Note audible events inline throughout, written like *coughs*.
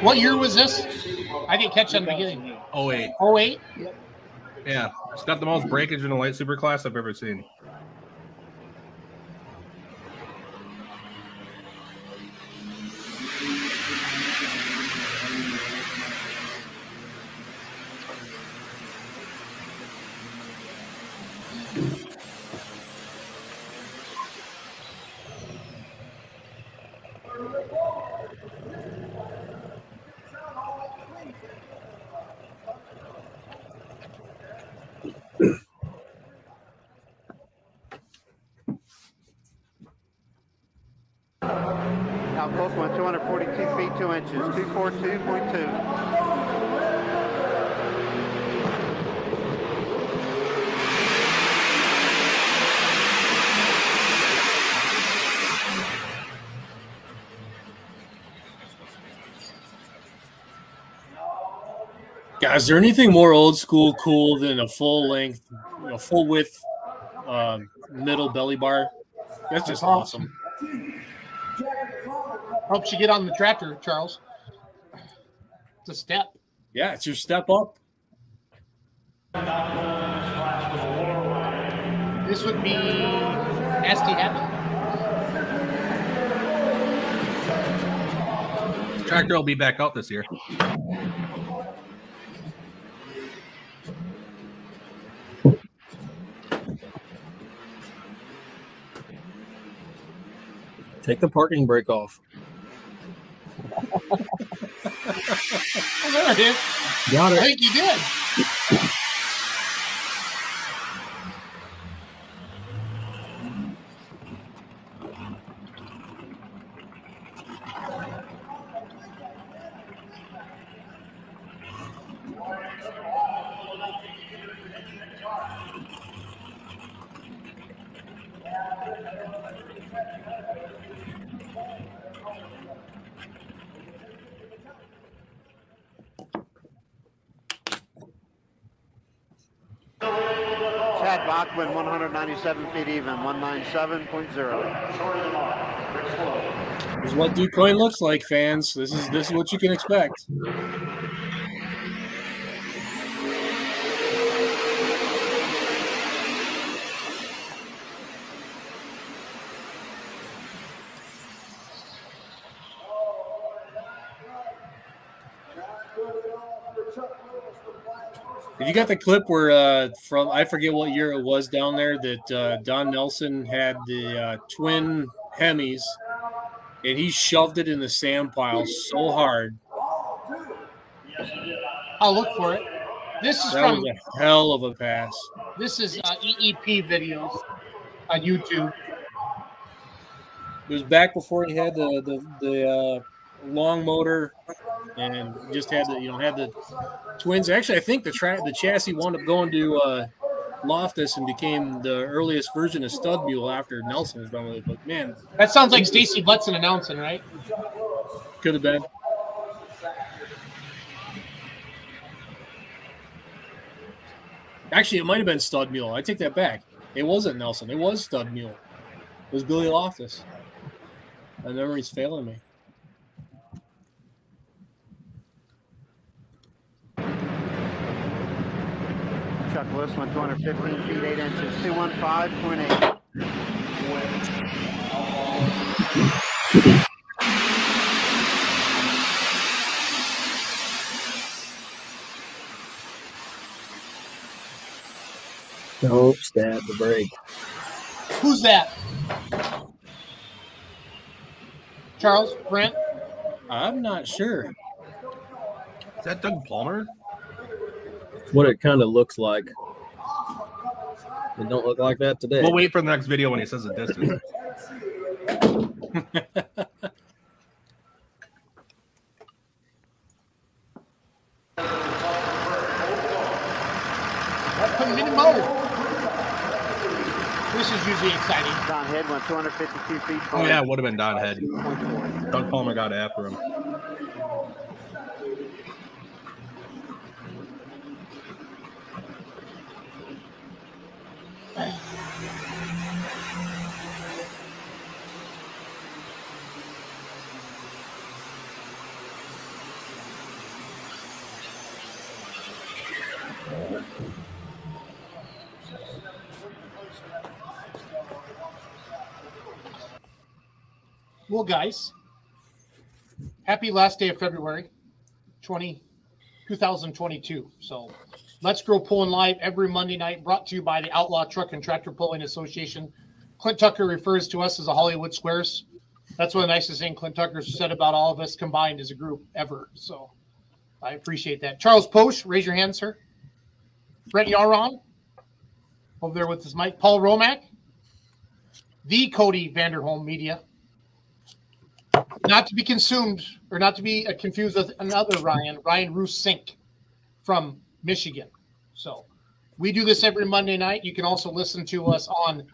What year was this? I didn't catch in the beginning. Oh wait, Oh eight. yeah, it's got the most breakage in a light super class I've ever seen. Guys, is there anything more old school cool than a full length, you know, full width, um, middle belly bar? That's just awesome. Helps you get on the tractor, Charles. It's a step. Yeah, it's your step up. This would be ST Tractor will be back out this year. Take the parking brake off. *laughs* There it is. Got I it. think you did. 197 feet even, 197.0. This is what DuQuoin looks like, fans. This is this is what you can expect. Have you got the clip where uh, from I forget what year it was down there that uh, Don Nelson had the uh, twin Hemis and he shoved it in the sand pile so hard. I'll look for it. This is That from was a hell of a pass. this is uh, EEP videos on YouTube. It was back before he had the the, the uh, long motor and just had the you know had the twins. Actually, I think the tra- the chassis wound up going to uh, Loftus and became the earliest version of Stud Mule after Nelson was done with it. But man, That sounds like Stacy Bletson announcing, right? could have been. Actually, it might have been Stud Mule. I take that back. It wasn't Nelson. It was Stud Mule. It was Billy Loftus. My memory's failing me. Chuck Lewis went 215 feet 8 inches, 215.8. Don't stab the brake. Who's that? Charles Brent. I'm not sure Is that Doug Palmer? What it kind of looks like. It don't look like that today. We'll wait for the next video when he says the distance. Put him in the motor. This is usually exciting. Don Head went 252 feet. Oh yeah, it would have been Don Head. Doug Palmer got after him. Well, guys, happy last day of February 20, 2022. So let's grow pulling live every Monday night, brought to you by the Outlaw Truck and Tractor Pulling Association. Clint Tucker refers to us as the Hollywood Squares. That's one of the nicest things Clint Tucker said about all of us combined as a group ever. So I appreciate that. Charles Posh, raise your hand, sir. Brent Yaron, over there with his mic. Paul Romack, the Cody Vanderholm Media not to be consumed or not to be uh, confused with another Ryan, Ryan Roos Sink from Michigan. So we do this every Monday night. You can also listen to us on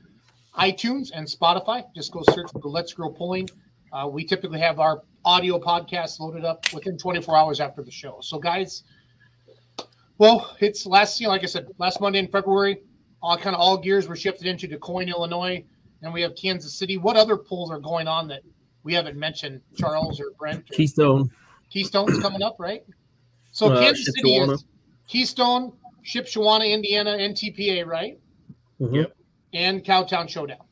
iTunes and Spotify. Just go search for Let's Grow Pulling. Uh, we typically have our audio podcast loaded up within 24 hours after the show. So, guys, well, it's last, you know, like I said, last Monday in February, all kind of all gears were shifted into DuQuoin, Illinois, and we have Kansas City. What other pulls are going on that we haven't mentioned Charles or Brent. Or Keystone. Keystone's coming up, right? So Uh, Kansas City Shipshawana. is Keystone, Shipshawana, Indiana, NTPA, right? Mhm. Yep. And Cowtown Showdown.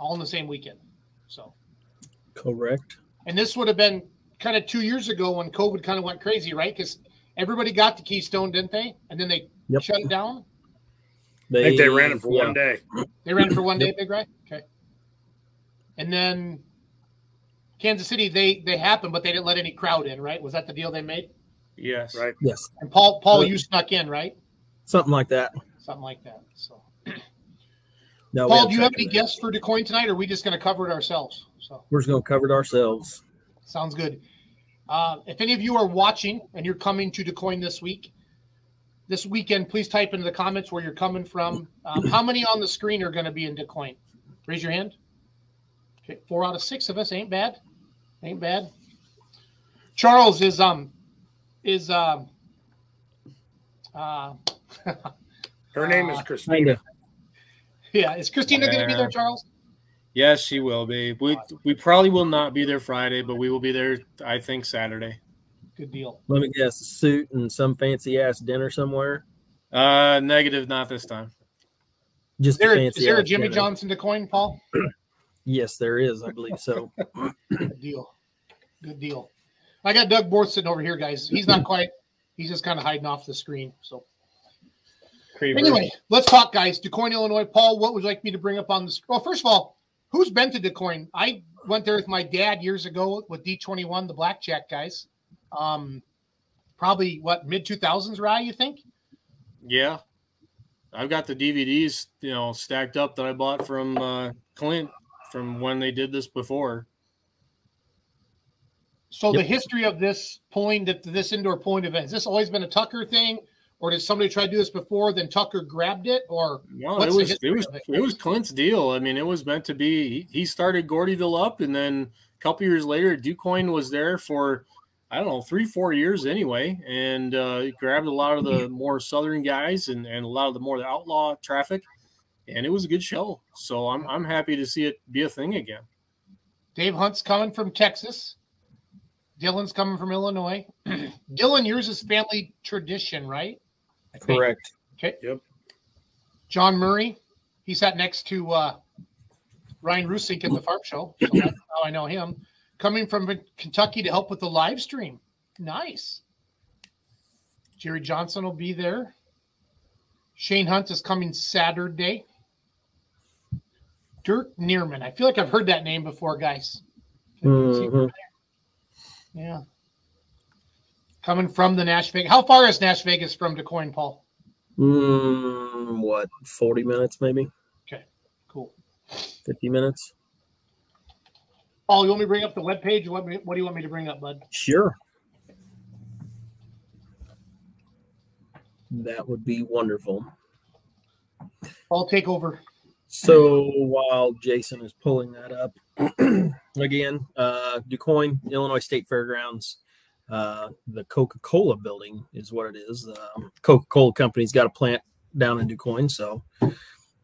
All in the same weekend. So, Correct. and this would have been kind of two years ago when COVID kind of went crazy, right? Because everybody got to Keystone, didn't they? And then they Yep. shut it down. I think they ran it for yeah. one day. They ran it for one day, Big Right? Okay. And then Kansas City, they they happened, but they didn't let any crowd in, right? Was that the deal they made? Yes. Right. Yes, And Paul, Paul, Well- you snuck in, right? something like that. Something like that. So, *clears throat* No, Paul, do you have any it. guests for DuQuoin tonight, or are we just going to cover it ourselves? So, We're just going to cover it ourselves. sounds good. Uh, if any of you are watching and you're coming to DuQuoin this week, this weekend, please type into the comments where you're coming from. Um, how many on the screen are going to be in DuQuoin? Raise your hand. Okay, four out of six of us ain't bad. Ain't bad. Charles is um is um uh *laughs* Her name is Uh, Christina. Kinda. *laughs* yeah is Christina going to be there, Charles? Yes, she will be. We we probably will not be there Friday, but we will be there. I think Saturday. Good deal. Let me guess, a suit and some fancy ass dinner somewhere. Uh, negative, not this time. Just Is there, a is fancy. there a Jimmy dinner. Johnson to coin, Paul? *clears throat* Yes, there is. I believe so. *laughs* Good deal. Good deal. I got Doug Borth sitting over here, guys. He's not quite. He's just kind of hiding off the screen. So anyway, let's talk, guys. DuQuoin, Illinois. Paul, what would you like me to bring up on the? Well, first of all, who's been to DuQuoin? I went there with my dad years ago with D21, the blackjack guys. Um, probably what mid 2000s, Rye? You think? Yeah, I've got the DVDs, you know, stacked up that I bought from uh, Clint from when they did this before. So the history of this pulling that this indoor pulling event has this always been a Tucker thing, or did somebody try to do this before? Then Tucker grabbed it, or No, it was it was it? it was Clint's deal. I mean, it was meant to be. He, he started Gordyville up, and then a couple years later, DuQuoin was there for I don't know three four years anyway, and uh, grabbed a lot of the more southern guys and, and a lot of the more outlaw traffic, and it was a good show. So I'm I'm happy to see it be a thing again. Dave Hunt's coming from Texas. Dylan's coming from Illinois. *clears throat* Dylan, yours is family tradition, right? Correct. Okay. Yep. John Murray, he sat next to uh, Ryan Rusink at the Farm Show. So that's how I know him. Coming from Kentucky to help with the live stream. Nice. Jerry Johnson will be there. Shane Hunt is coming Saturday. Dirk Neerman. I feel like I've heard that name before, guys. Mhm. Yeah. Coming from the Nash Vegas. How far is Nash Vegas from DuQuoin, Paul? Mm, what, 40 minutes maybe? Okay, cool. 50 minutes? Paul, you want me to bring up the webpage? What, what do you want me to bring up, bud? Sure. That would be wonderful. I'll take over. So while Jason is pulling that up, *clears throat* again, uh, DuQuoin, Illinois State Fairgrounds, uh, the Coca Cola building is what it is. The Coca Cola company's got a plant down in DuQuoin. So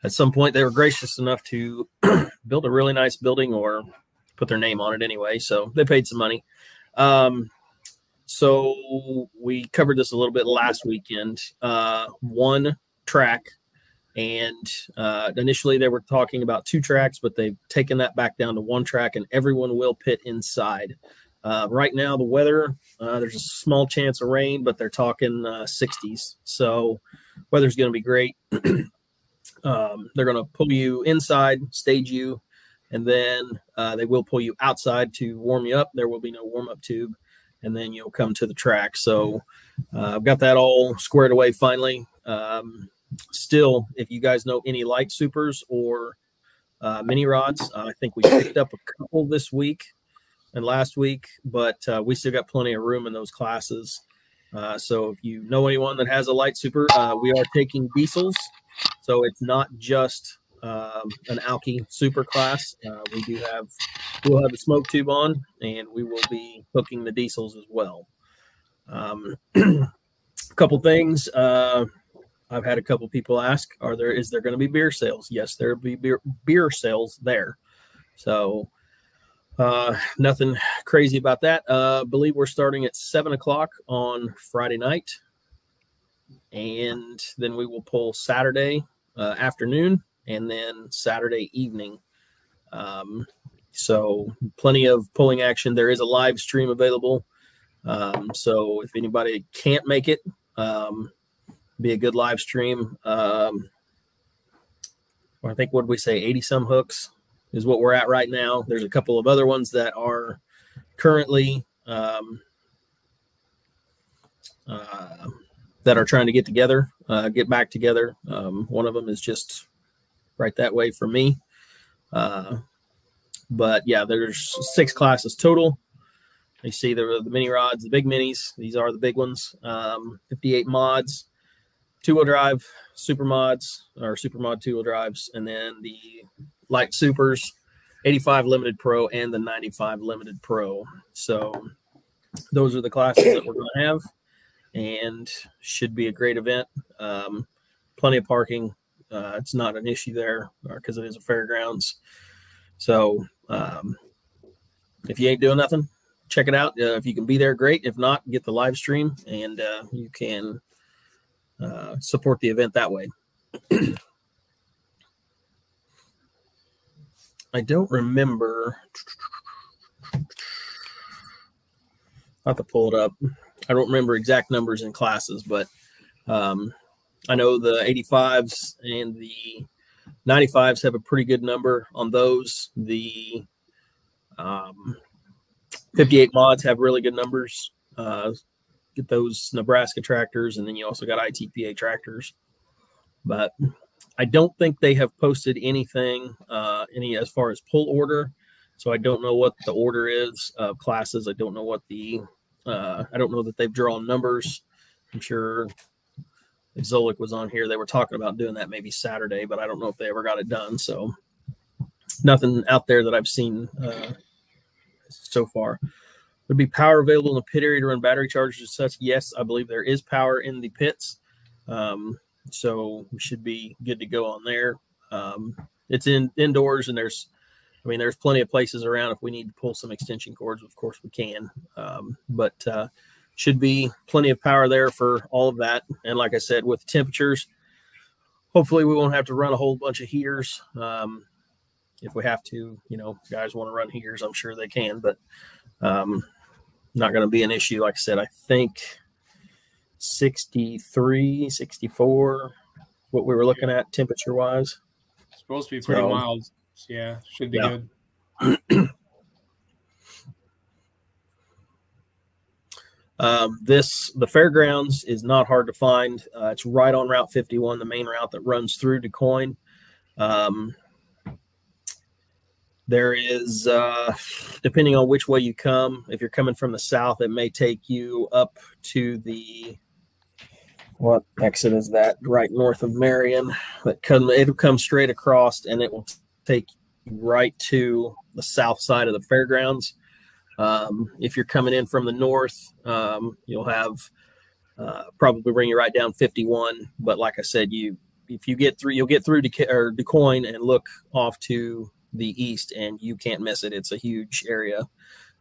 at some point, they were gracious enough to *clears throat* build a really nice building or put their name on it anyway. So they paid some money. Um, so we covered this a little bit last weekend. Uh, one track, and uh, initially they were talking about two tracks, but they've taken that back down to one track, and everyone will pit inside. Uh, right now, the weather uh, there's a small chance of rain, but they're talking uh, 60s, so weather's going to be great. *clears throat* um, they're going to pull you inside, stage you, and then uh, they will pull you outside to warm you up. There will be no warm up tube, and then you'll come to the track. So uh, I've got that all squared away finally. Um, still, if you guys know any light supers or uh, mini rods, uh, I think we picked up a couple this week and last week, but uh, we still got plenty of room in those classes. Uh, so if you know anyone that has a light super, we are taking diesels. So it's not just um, an Alki super class. Uh, we do have we'll have a smoke tube on, and we will be hooking the diesels as well. Um, *clears throat* a couple things. I've had a couple people ask, "Are there is there going to be beer sales?" Yes, there will be beer beer sales there. So uh, nothing crazy about that. Uh, believe we're starting at seven o'clock on Friday night, and then we will pull Saturday uh, afternoon and then Saturday evening. Um, so plenty of pulling action. There is a live stream available. Um, so if anybody can't make it, um, be a good live stream. Um, I think what we say, 80 some hooks is what we're at right now. There's a couple of other ones that are currently um, uh, that are trying to get together, uh, get back together. Um, one of them is just right that way for me. Uh, but yeah, there's six classes total. You see the, the mini rods, the big minis. These are the big ones. Um, 58 mods, two wheel drive, super mods or super mod two wheel drives, and then the light supers, 85 limited pro and the 95 limited pro. So those are the classes that we're going to have and should be a great event. Um, plenty of parking, uh, it's not an issue there because uh, it is a fairgrounds. So um, if you ain't doing nothing, check it out. Uh, if you can be there, great. If not, get the live stream and uh, you can uh, support the event that way. *clears throat* I don't remember. I have to pull it up. I don't remember exact numbers in classes, but um, I know the 85s and the 95s have a pretty good number on those. The um, 58 mods have really good numbers. Uh, get those Nebraska tractors, and then you also got ITPA tractors. But I don't think they have posted anything uh, any as far as pull order. So I don't know what the order is of classes. I don't know what the uh, I don't know that they've drawn numbers. I'm sure if Zolik was on here, they were talking about doing that maybe Saturday, but I don't know if they ever got it done. So nothing out there that I've seen uh, so far. Would be power available in the pit area to run battery chargers and such? Yes, I believe there is power in the pits. Um, so we should be good to go on there. Um, it's in indoors and there's, I mean, there's plenty of places around. If we need to pull some extension cords, of course we can. Um, but uh, should be plenty of power there for all of that. And like I said, with temperatures, hopefully we won't have to run a whole bunch of heaters. Um, if we have to, you know, guys want to run heaters, I'm sure they can, but um, not going to be an issue. Like I said, I think 63, 64, what we were looking at temperature wise. Supposed to be pretty so, mild. Yeah, should be yeah. good. *clears throat* Um, this the fairgrounds is not hard to find. Uh, it's right on Route 51, the main route that runs through DuQuoin. Um, there is, uh, depending on which way you come, if you're coming from the south, it may take you up to the what exit is that? Right north of Marion. That come it'll come straight across, and it will take you right to the south side of the fairgrounds. Um, if you're coming in from the north, um, you'll have uh, probably bring you right down 51. But like I said, you if you get through, you'll get through to or DuQuoin and look off to the east, and you can't miss it. It's a huge area.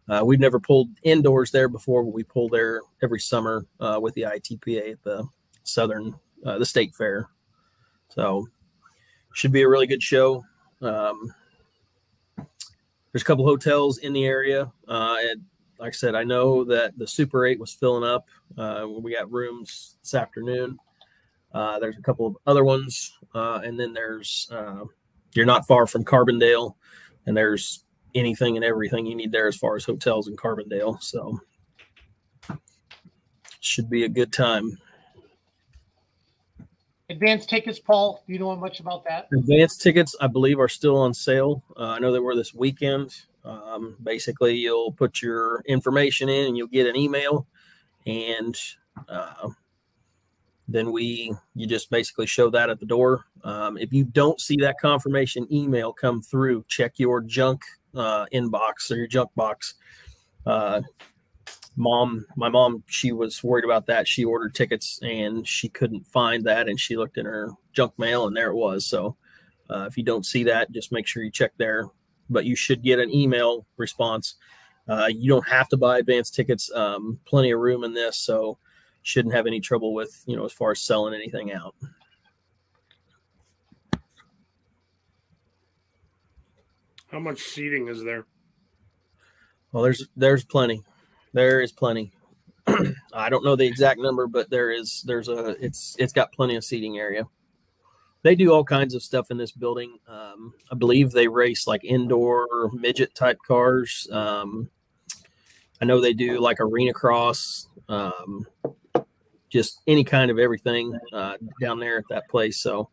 Uh, we've never pulled indoors there before, but we pull there every summer uh, with the ITPA at the Southern, uh, the State Fair. So should be a really good show. Um, there's a couple hotels in the area. Uh, and like I said, I know that the Super 8 was filling up. Uh, we got rooms this afternoon. Uh, there's a couple of other ones. And then there's, you're not far from Carbondale, and there's anything and everything you need there as far as hotels in Carbondale. So should be a good time. Advanced tickets, Paul. Do you know much about that? Advanced tickets, I believe, are still on sale. Uh, I know they were this weekend. Um, basically, you'll put your information in and you'll get an email, and uh, then we you just basically show that at the door. Um, if you don't see that confirmation email come through, check your junk uh, inbox or your junk box. Uh, mom, my mom, she was worried about that. She ordered tickets and she couldn't find that, and she looked in her junk mail and there it was. So uh, if you don't see that, just make sure you check there. But you should get an email response. Uh, you don't have to buy advance tickets. Um, plenty of room in this, so shouldn't have any trouble with you know as far as selling anything out. How much seating is there? Well, there's there's plenty. There is plenty. *clears throat* I don't know the exact number, but there is there's a it's it's got plenty of seating area. They do all kinds of stuff in this building. Um, I believe they race like indoor midget type cars. Um, I know they do like arena cross, um, just any kind of everything uh, down there at that place. So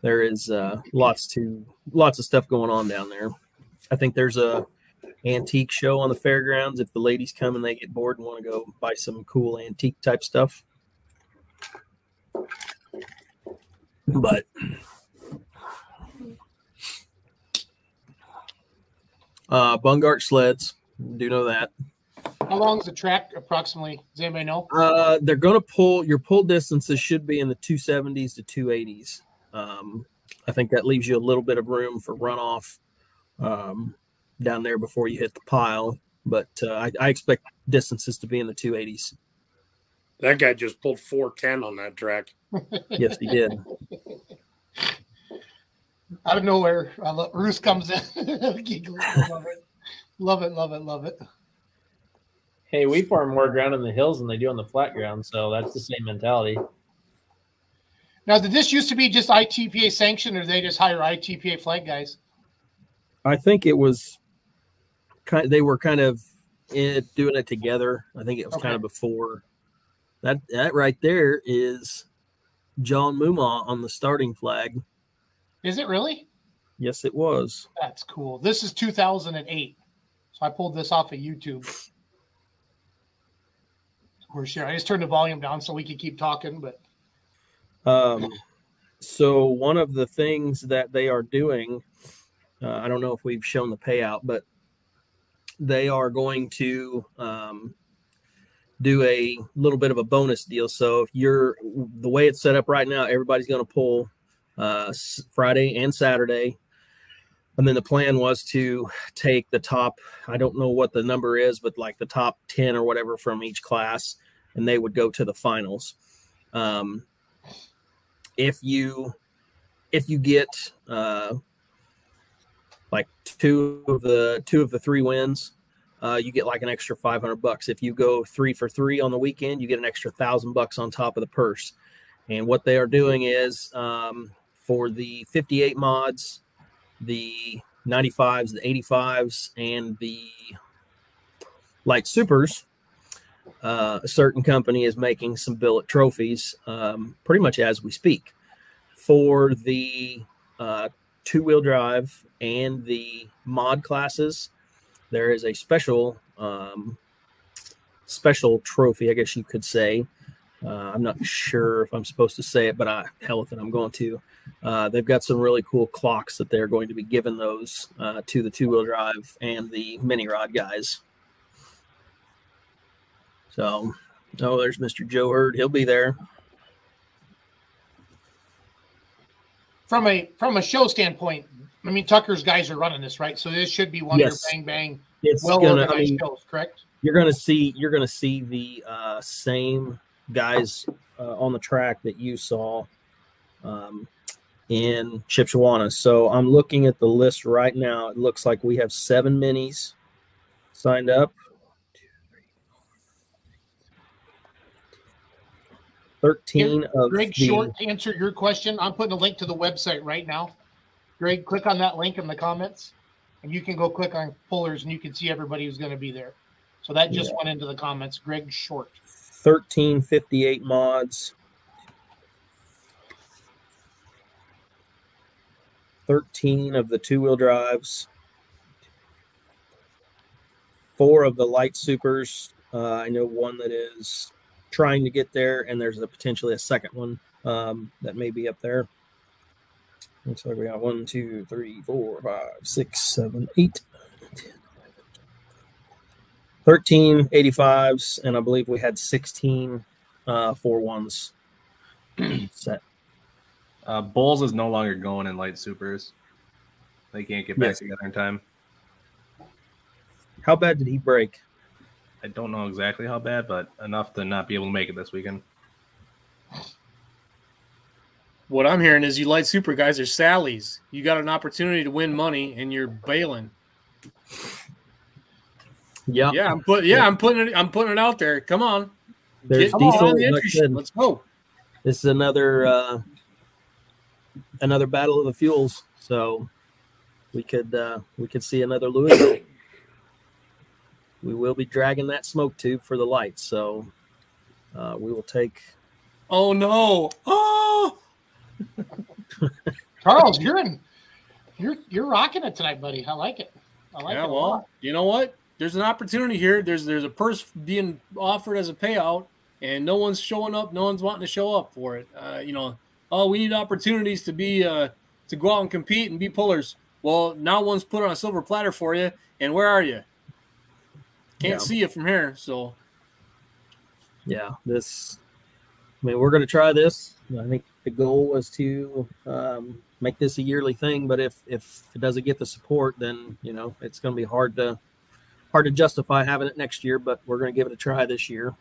there is uh, lots to lots of stuff going on down there. I think there's a antique show on the fairgrounds. If the ladies come and they get bored and want to go buy some cool antique type stuff. But uh Bungart sleds, do know that. How long is the track approximately? Does anybody know? Uh they're gonna pull your pull distances should be in the 270s to 280s. Um I think that leaves you a little bit of room for runoff um, down there before you hit the pile. But uh, I, I, expect distances to be in the 280s. That guy just pulled 410 on that track. yes, he did. *laughs* Out of nowhere, I love, Roos comes in. *laughs* love it. Love it, love it, love it. Hey, we farm more ground in the hills than they do on the flat ground, so that's the same mentality. Now, did this used to be just ITPA sanctioned, or they just hire ITPA flag guys? I think it was kind. Of, they were kind of in, doing it together. I think it was okay. kind of before that. That right there is John Muma on the starting flag. Is it really? Yes, it was. That's cool. This is 2008, so I pulled this off of YouTube. Course, yeah. I just turned the volume down so we could keep talking, but. Um, so one of the things that they are doing uh, I don't know if we've shown the payout, but they are going to um, do a little bit of a bonus deal. So if you're the way it's set up right now, everybody's going to pull uh, Friday and Saturday. And then the plan was to take the top, I don't know what the number is, but like the top 10 or whatever from each class, and they would go to the finals. Um, if you if you get uh, like two of the two of the three wins, uh, you get like an extra 500 bucks. If you go three for three on the weekend, you get an extra thousand bucks on top of the purse. And what they are doing is um, for the 58 mods, the 95s, the 85s, and the light supers, uh, a certain company is making some billet trophies um, pretty much as we speak. For the uh, two wheel drive and the mod classes, there is a special um, special trophy, I guess you could say. Uh, I'm not sure if I'm supposed to say it, but I hell with it, I'm going to. Uh, they've got some really cool clocks that they're going to be giving those uh, to the two wheel drive and the mini rod guys. So, oh, there's Mr. Joe Hurd. He'll be there. from a from a show standpoint, I mean Tucker's guys are running this right, so this should be one yes. bang bang it's well gonna. I mean, shows, correct? you're gonna see you're gonna see the uh, same guys uh, on the track that you saw um, in Shipshawana. So I'm looking at the list right now. It looks like we have seven minis signed up. Thirteen of Greg the Short, to answer your question, I'm putting a link to the website right now. Greg, click on that link in the comments, and you can go click on pullers, and you can see everybody who's going to be there. So that just went into the comments. Greg Short. 1358 mods. 13 of the two wheel drives. Four of the light supers. Uh, I know one that is trying to get there, and there's a potentially a second one um, that may be up there. Looks like we got one, two, three, four, five, six, seven, eight, 13 85s, and I believe we had 16 uh, four ones *clears throat* set. Uh, Bulls is no longer going in light supers. They can't get back Yes. together in time. How bad did he break? I don't know exactly how bad, but enough to not be able to make it this weekend. What I'm hearing is you light super guys are Sally's. You got an opportunity to win money and you're bailing. Yeah, Yeah, I'm put. Yeah, I'm putting it. I'm putting it out there. Come on, there's Get- diesel. on the entry sheet. Let's go. this is another uh, another battle of the fuels. So we could uh, we could see another Louisville. We will be dragging that smoke tube for the lights. So uh, we will take. Oh no! Oh, *laughs* Charles, you're in. You're you're rocking it tonight, buddy. I like it. I like yeah. it. a Well, lot. you know what? There's an opportunity here. There's there's a purse being offered as a payout, and no one's showing up. No one's wanting to show up for it. Uh, you know, oh, we need opportunities to be uh, to go out and compete and be pullers. Well, now one's put on a silver platter for you, and where are you? Can't Yeah. see you from here. So yeah, this. I mean, we're going to try this. I think the goal was to um, make this a yearly thing, but if if it doesn't get the support, then you know it's going to be hard to hard to justify having it next year. But we're going to give it a try this year.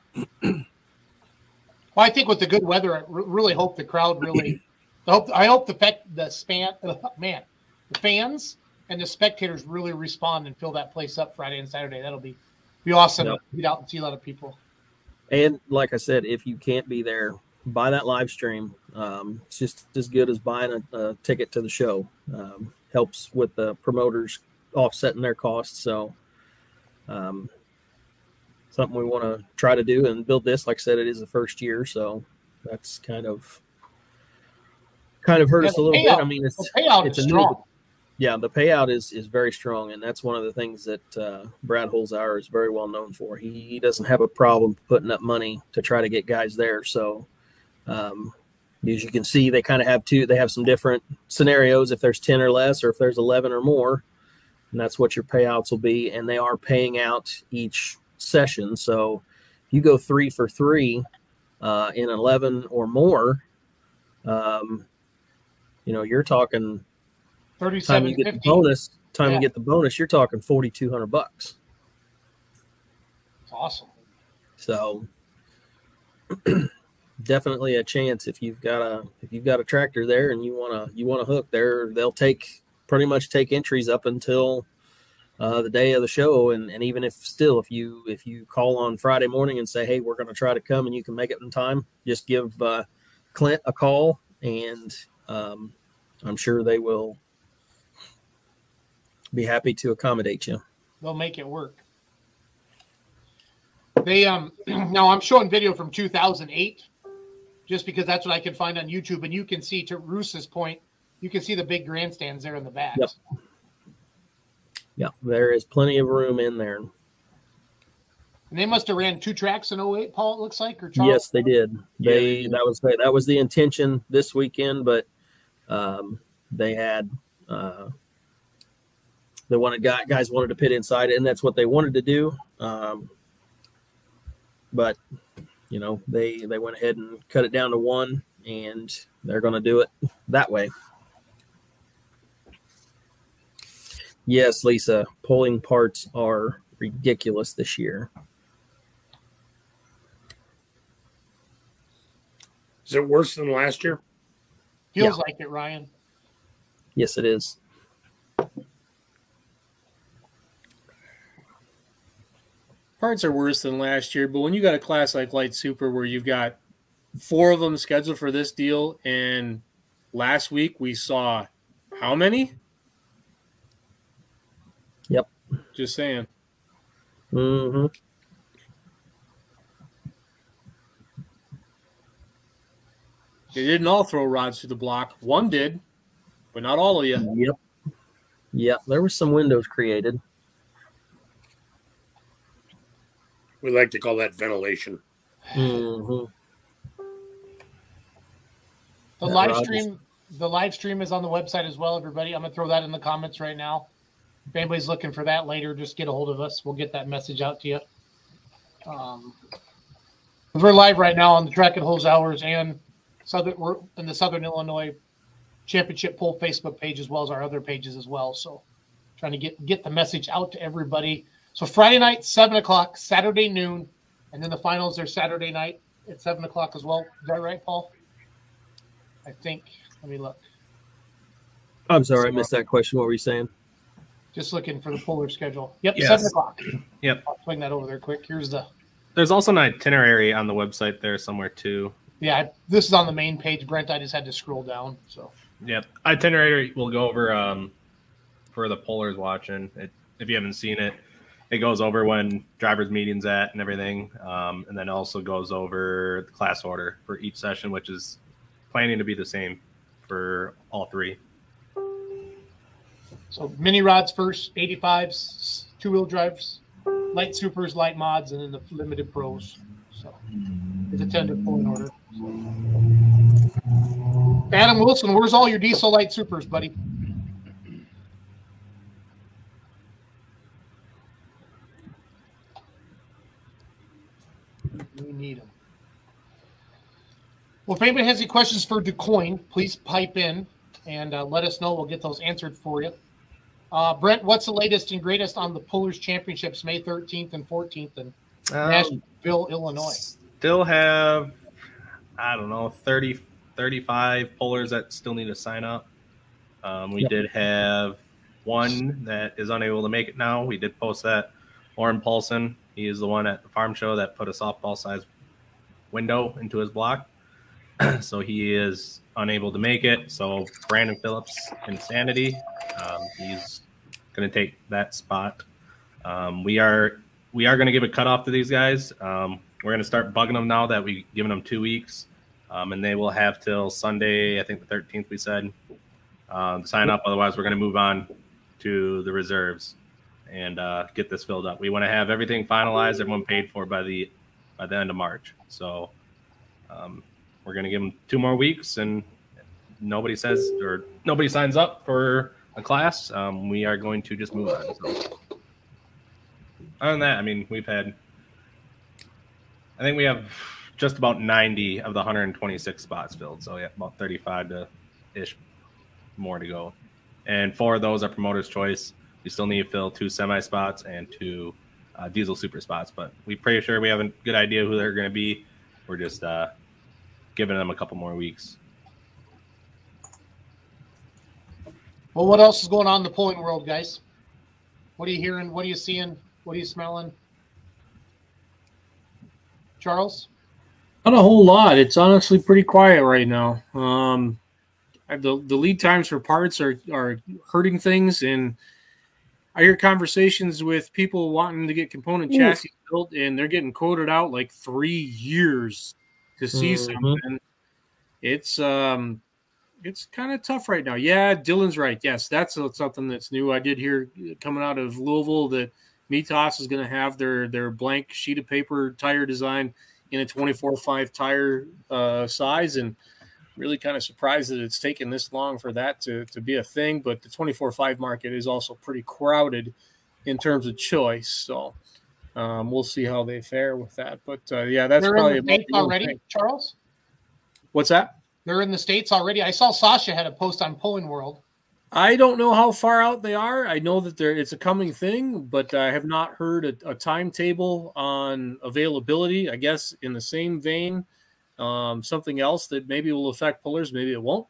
Well, I think with the good weather, I really hope the crowd really. I hope I hope the the span *laughs* man, the fans and the spectators really respond and fill that place up Friday and Saturday. That'll be be awesome Yep. to get out and see a lot of people. And like I said, if you can't be there, buy that live stream. Um, it's just as good as buying a, a ticket to the show. Um, helps with the promoters offsetting their costs. So, um, something we want to try to do and build this. Like I said, it is the first year, so that's kind of kind of hurt Yeah, us a little bit. I mean, it's The payout it's is a new- yeah, the payout is is very strong, and that's one of the things that uh, Brad Holzhauer is very well known for. He, he doesn't have a problem putting up money to try to get guys there. So, um, as you can see, they kind of have two. They have some different scenarios. If there's ten or less, or if there's eleven or more, and that's what your payouts will be. And they are paying out each session. So, if you go three for three uh, in eleven or more, um, you know you're talking 37 time you get the bonus, time Yeah. you get the bonus, you're talking forty two hundred bucks. It's awesome. So *clears throat* definitely a chance if you've got a if you've got a tractor there and you wanna you want to hook there, they'll take pretty much take entries up until uh, the day of the show and, and even if still if you if you call on Friday morning and say, Hey, we're gonna try to come and you can make it in time, just give uh, Clint a call and um, I'm sure they will be happy to accommodate you. They'll make it work. They um *clears throat* now I'm showing video from 2008, just because that's what I can find on YouTube, and you can see to Roos's point, you can see the big grandstands there in the back. Yep. Yeah, there is plenty of room in there. And they must have ran two tracks in 08, Paul. It looks like, or Charles? Yes, they did. They did. that was that was the intention this weekend, but um, they had uh, they wanted guy, guys wanted to pit inside, and that's what they wanted to do. Um, but you know they they went ahead and cut it down to one, and they're going to do it that way. Yes, Lisa. Pulling parts are ridiculous this year. Is it worse than last year? Feels like it, Ryan. Yes, it is. Parts are worse than last year, but when you got a class like Light Super where you've got four of them scheduled for this deal, and last week we saw how many? Yep. Just saying. hmm They didn't all throw rods through the block. One did, but not all of you. Yep. Yep. There were some windows created. We like to call that ventilation. hmm The Yeah, live Rob is- stream, the live stream is on the website as well, everybody. I'm gonna throw that in the comments right now. If anybody's looking for that later, just get a hold of us. We'll get that message out to you. Um, we're live right now on the track and hose hours and southern we're in the Southern Illinois Championship Poll Facebook page as well as our other pages as well. So trying to get get the message out to everybody. So Friday night, seven o'clock, Saturday noon, and then the finals are Saturday night at seven o'clock as well. Is that right, Paul? I think. Let me look. I'm sorry, I missed that question. What were you saying? Just looking for the polar schedule. Yep, Yes. seven o'clock. Yep. I'll swing that over there quick. Here's the There's also an itinerary on the website there somewhere too. yeah. This is on the main page, Brent. I just had to scroll down. So Yep. Itinerary we'll go over um, for the pullers watching. It, if you haven't seen it, it goes over when drivers' meetings at and everything, um, and then also goes over the class order for each session, which is planning to be the same for all three. So mini rods first, 85s, two wheel drives, light supers, light mods, and then the limited pros. So it's a tender pulling order. Adam Wilson, where's all your diesel light supers, buddy? We need them. Well, if anybody has any questions for DuQuoin, please pipe in and uh, let us know. We'll get those answered for you. Uh, Brent, what's the latest and greatest on the Pullers Championships, May 13th and 14th in Um, Nashville, Illinois? Still have, I don't know, 30, 35 pullers that still need to sign up. Um, we Yep. did have one that is unable to make it now. We did post that. Oren Paulson, he is the one at the farm show that put a softball size window into his block. *clears throat* so he is unable to make it. So Brandon Phillips, Insanity, um, he's going to take that spot. Um, we are we are going to give a cutoff to these guys. Um, we're going to start bugging them now that we've given them two weeks, um, and they will have till Sunday, I think the 13th. We said to sign up. Otherwise, we're going to move on to the reserves and uh, get this filled up. We want to have everything finalized, everyone paid for by the by the end of March. So um, we're going to give them two more weeks, and nobody says or nobody signs up for a class. Um, we are going to just move on. So. Other than that, I mean, we've had, I think we have just about 90 of the 126 spots filled. So, yeah, about 35 to ish more to go. And four of those are promoter's choice. We still need to fill two semi spots and two uh, diesel super spots, but we're pretty sure we have a good idea who they're going to be. We're just uh, giving them a couple more weeks. Well, what else is going on in the pulling world, guys? What are you hearing? What are you seeing? What are you smelling? Charles? Not a whole lot. It's honestly pretty quiet right now. Um, the the lead times for parts are are hurting things, and I hear conversations with people wanting to get component Ooh. chassis built, and they're getting quoted out like three years to see Mhm. something. It's um, it's kind of tough right now. Yeah, Dylan's right. Yes, that's something that's new. I did hear coming out of Louisville that Mitas is going to have their their blank sheet of paper tire design in a 24-5 tire uh, size and really kind of surprised that it's taken this long for that to, to be a thing but the 24-5 market is also pretty crowded in terms of choice so um, we'll see how they fare with that but uh, yeah that's They're probably in the States already, thing. Charles? what's that They're in the States already. I saw Sasha had a post on Pulling World. I don't know how far out they are. I know that there it's a coming thing, but I have not heard a, a timetable on availability. I guess in the same vein, um, something else that maybe will affect pullers, maybe it won't,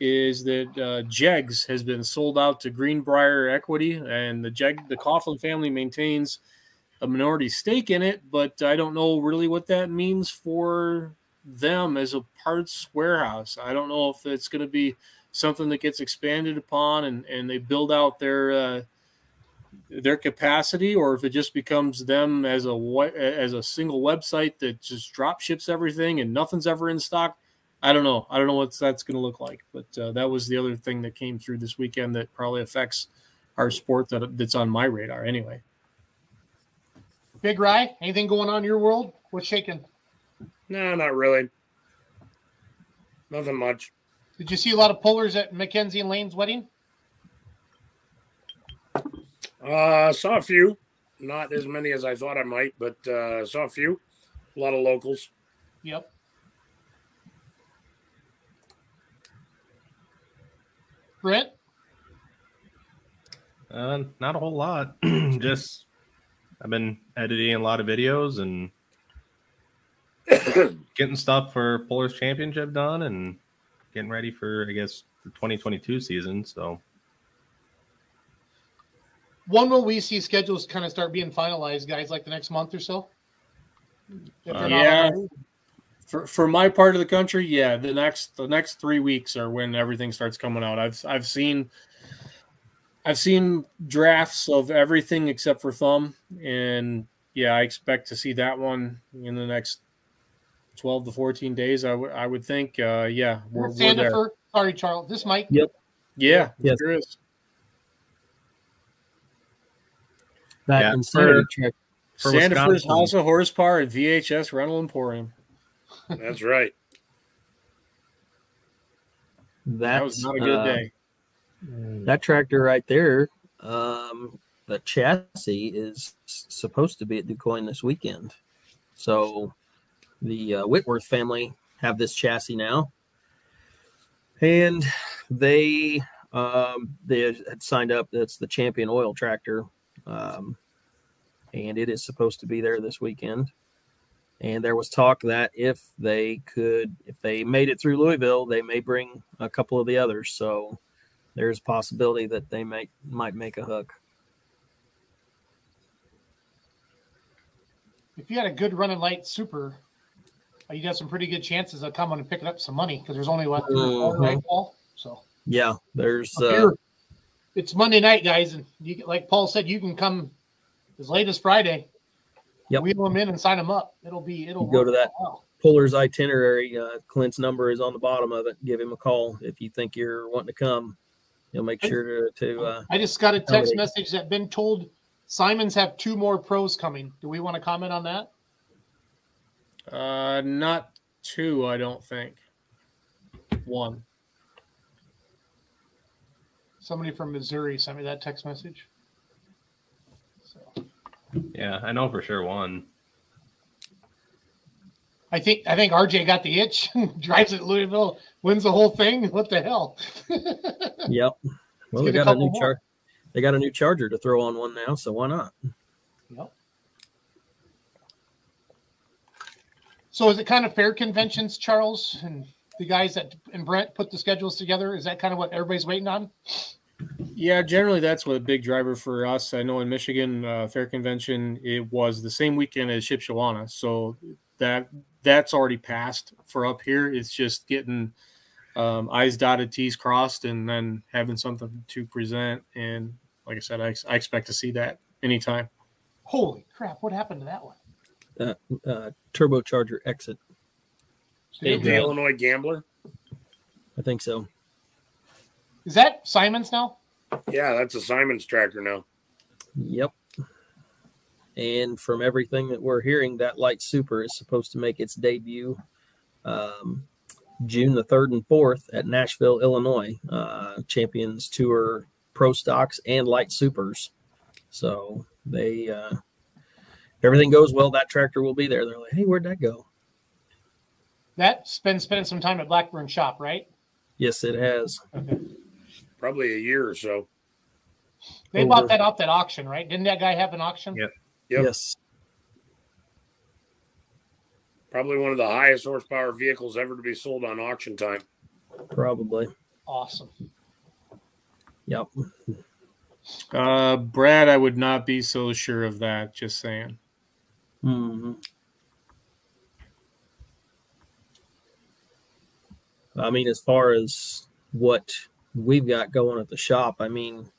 is that uh, Jegs has been sold out to Greenbriar Equity, and the Jeg the Coughlin family maintains a minority stake in it, but I don't know really what that means for them as a parts warehouse. I don't know if it's going to be something that gets expanded upon and, and they build out their uh, their capacity, or if it just becomes them as a as a single website that just drop ships everything and nothing's ever in stock. I don't know. I don't know what that's going to look like, but uh, that was the other thing that came through this weekend that probably affects our sport that that's on my radar anyway. Big Rye, anything going on in your world? What's shaking? No, not really. Nothing much. Did you see a lot of pullers at Mackenzie and Lane's wedding? Uh, saw a few, not as many as I thought I might, but uh, saw a few. A lot of locals. Yep. Brent? Uh, not a whole lot. *clears throat* Just I've been editing a lot of videos and *coughs* getting stuff for Pullers Championship done and getting ready for I guess the 2022 season. So when will we see schedules kind of start being finalized, guys? Like the next month or so? Uh, yeah. For, for my part of the country, yeah, the next the next three weeks are when everything starts coming out. I've I've seen I've seen drafts of everything except for thumb, and yeah, I expect to see that one in the next twelve to fourteen days. I would I would think, uh, yeah, we're, we're there. Sorry, Charles. This mic. Yep. Yeah. Yes. There is. That Yeah, insanity for- check. for Sandifer's House of Horsepower and VHS Rental Emporium. That's right. That, That was not a good uh, day. That tractor right there, um, the chassis is supposed to be at DuQuoin this weekend. So the uh, Whitworth family have this chassis now, and they um, they had signed up. That's the Champion Oil tractor, um, and it is supposed to be there this weekend. And there was talk that if they could, if they made it through Louisville, they may bring a couple of the others. So there's a possibility that they might might make a hook. If you had a good running light super, uh, you got some pretty good chances of coming and picking up some money because there's only what three or four right, Paul? So Yeah, there's uh, here, it's Monday night, guys, and you like Paul said, you can come as late as Friday. Yep. Wheel them in and sign them up. It'll be it'll go to that. well. Puller's itinerary. Uh, Clint's number is on the bottom of it. Give him a call if you think you're wanting to come. He'll make sure to. to uh, I just got a text message that been told Simons have two more pros coming. Do we want to comment on that? Uh, not two, I don't think. One. Somebody from Missouri sent me that text message. So yeah, I know for sure one. I think I think RJ got the itch, *laughs* drives it Louisville, wins the whole thing. *laughs* What the hell? *laughs* yep. Well, they get a got a new more. char- They got a new charger to throw on one now, so why not? Yep. So is it kind of fair conventions, Charles, and the guys that and Brent put the schedules together? Is that kind of what everybody's waiting on? Yeah, generally that's what a big driver for us. I know in Michigan uh, Fair Convention it was the same weekend as Shipshawana, so that that's already passed for up here. It's just getting um, I's dotted, T's crossed, and then having something to present. And like I said, I, I expect to see that anytime. Holy crap! What happened to that one? Uh, turbocharger exit. The Illinois Gambler. I think so. Is that Simons now? Yeah, that's a Simon's tracker now. Yep. And from everything that we're hearing, that light super is supposed to make its debut um, June the third and fourth at Nashville, Illinois. Uh, Champions Tour Pro Stocks and Light Supers. So they, uh, everything goes well. That tractor will be there. They're like, hey, where'd that go? That's been spending some time at Blackburn Shop, right? Yes, it has. Okay. probably a year or so. They Over. bought that off that auction, right? Didn't that guy have an auction? Yep. Yep. Yes. Probably one of the highest horsepower vehicles ever to be sold on auction time. Probably. Awesome. Yep. Uh, Brad, I would not be so sure of that. Just saying. hmm I mean, as far as what we've got going at the shop, I mean,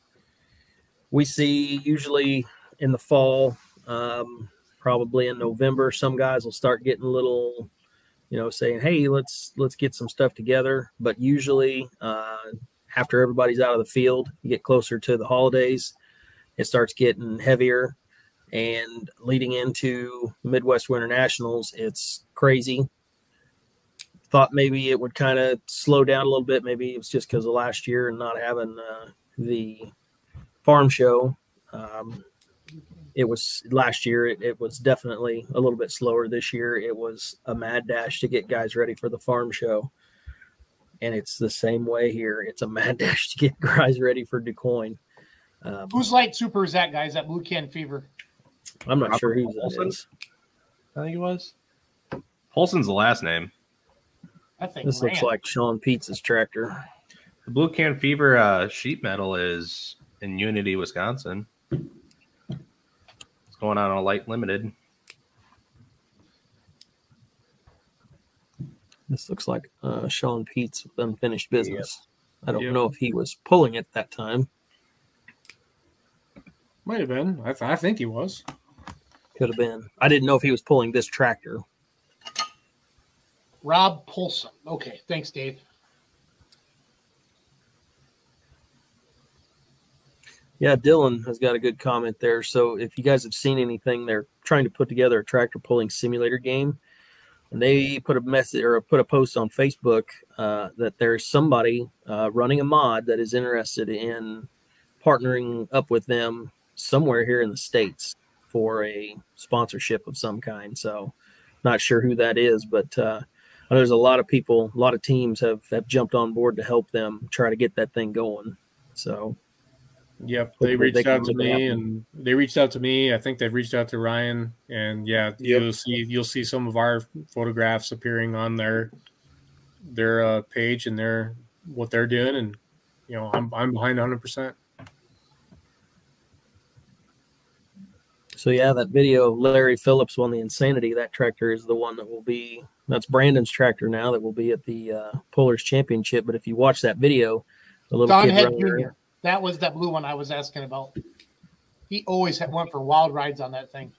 we see usually in the fall, um, probably in November, some guys will start getting a little, you know, saying, "Hey, let's let's get some stuff together." But usually, uh, after everybody's out of the field, you get closer to the holidays, it starts getting heavier, and leading into Midwest Winter Nationals, it's crazy. Thought maybe it would kind of slow down a little bit. Maybe it was just because of last year and not having uh, the farm show. Um, it was last year. It, it was definitely a little bit slower this year. It was a mad dash to get guys ready for the farm show, and it's the same way here. It's a *laughs* mad dash to get guys ready for DuQuoin. Um, Whose light super is that, guys? That Blue Can Fever. I'm not Robert sure who that Olson? is. I think it was. Polson's the last name. That thing. This looks like Sean Pete's tractor. The Blue Can Fever uh, sheet metal is in Unity, Wisconsin. It's going on a light limited. This looks like uh, Sean Pete's unfinished business. I don't Yep. know if he was pulling it that time. Might have been. I, th- I think he was. Could have been. I didn't know if he was pulling this tractor. Rob Polson. Okay, thanks, Dave. Yeah, Dylan has got a good comment there. So if you guys have seen anything, they're trying to put together a tractor pulling simulator game, and they put a message or put a post on Facebook uh, that there's somebody uh, running a mod that is interested in partnering up with them somewhere here in the states for a sponsorship of some kind. So not sure who that is, but uh, there's a lot of people, a lot of teams have have jumped on board to help them try to get that thing going. So Yep, they they reached can out to me, and they reached out to me. I think they've reached out to Ryan, and yeah, Yep. you'll see you'll see some of our photographs appearing on their their uh, page and their what they're doing, and you know, I'm I'm behind 100. percent So yeah, that video of Larry Phillips won the Insanity. That tractor is the one that will be. That's Brandon's tractor now that will be at the uh, Pullers Championship. But if you watch that video, the little Don kid Head running around- Jr. That was that blue one I was asking about. He always had went for wild rides on that thing.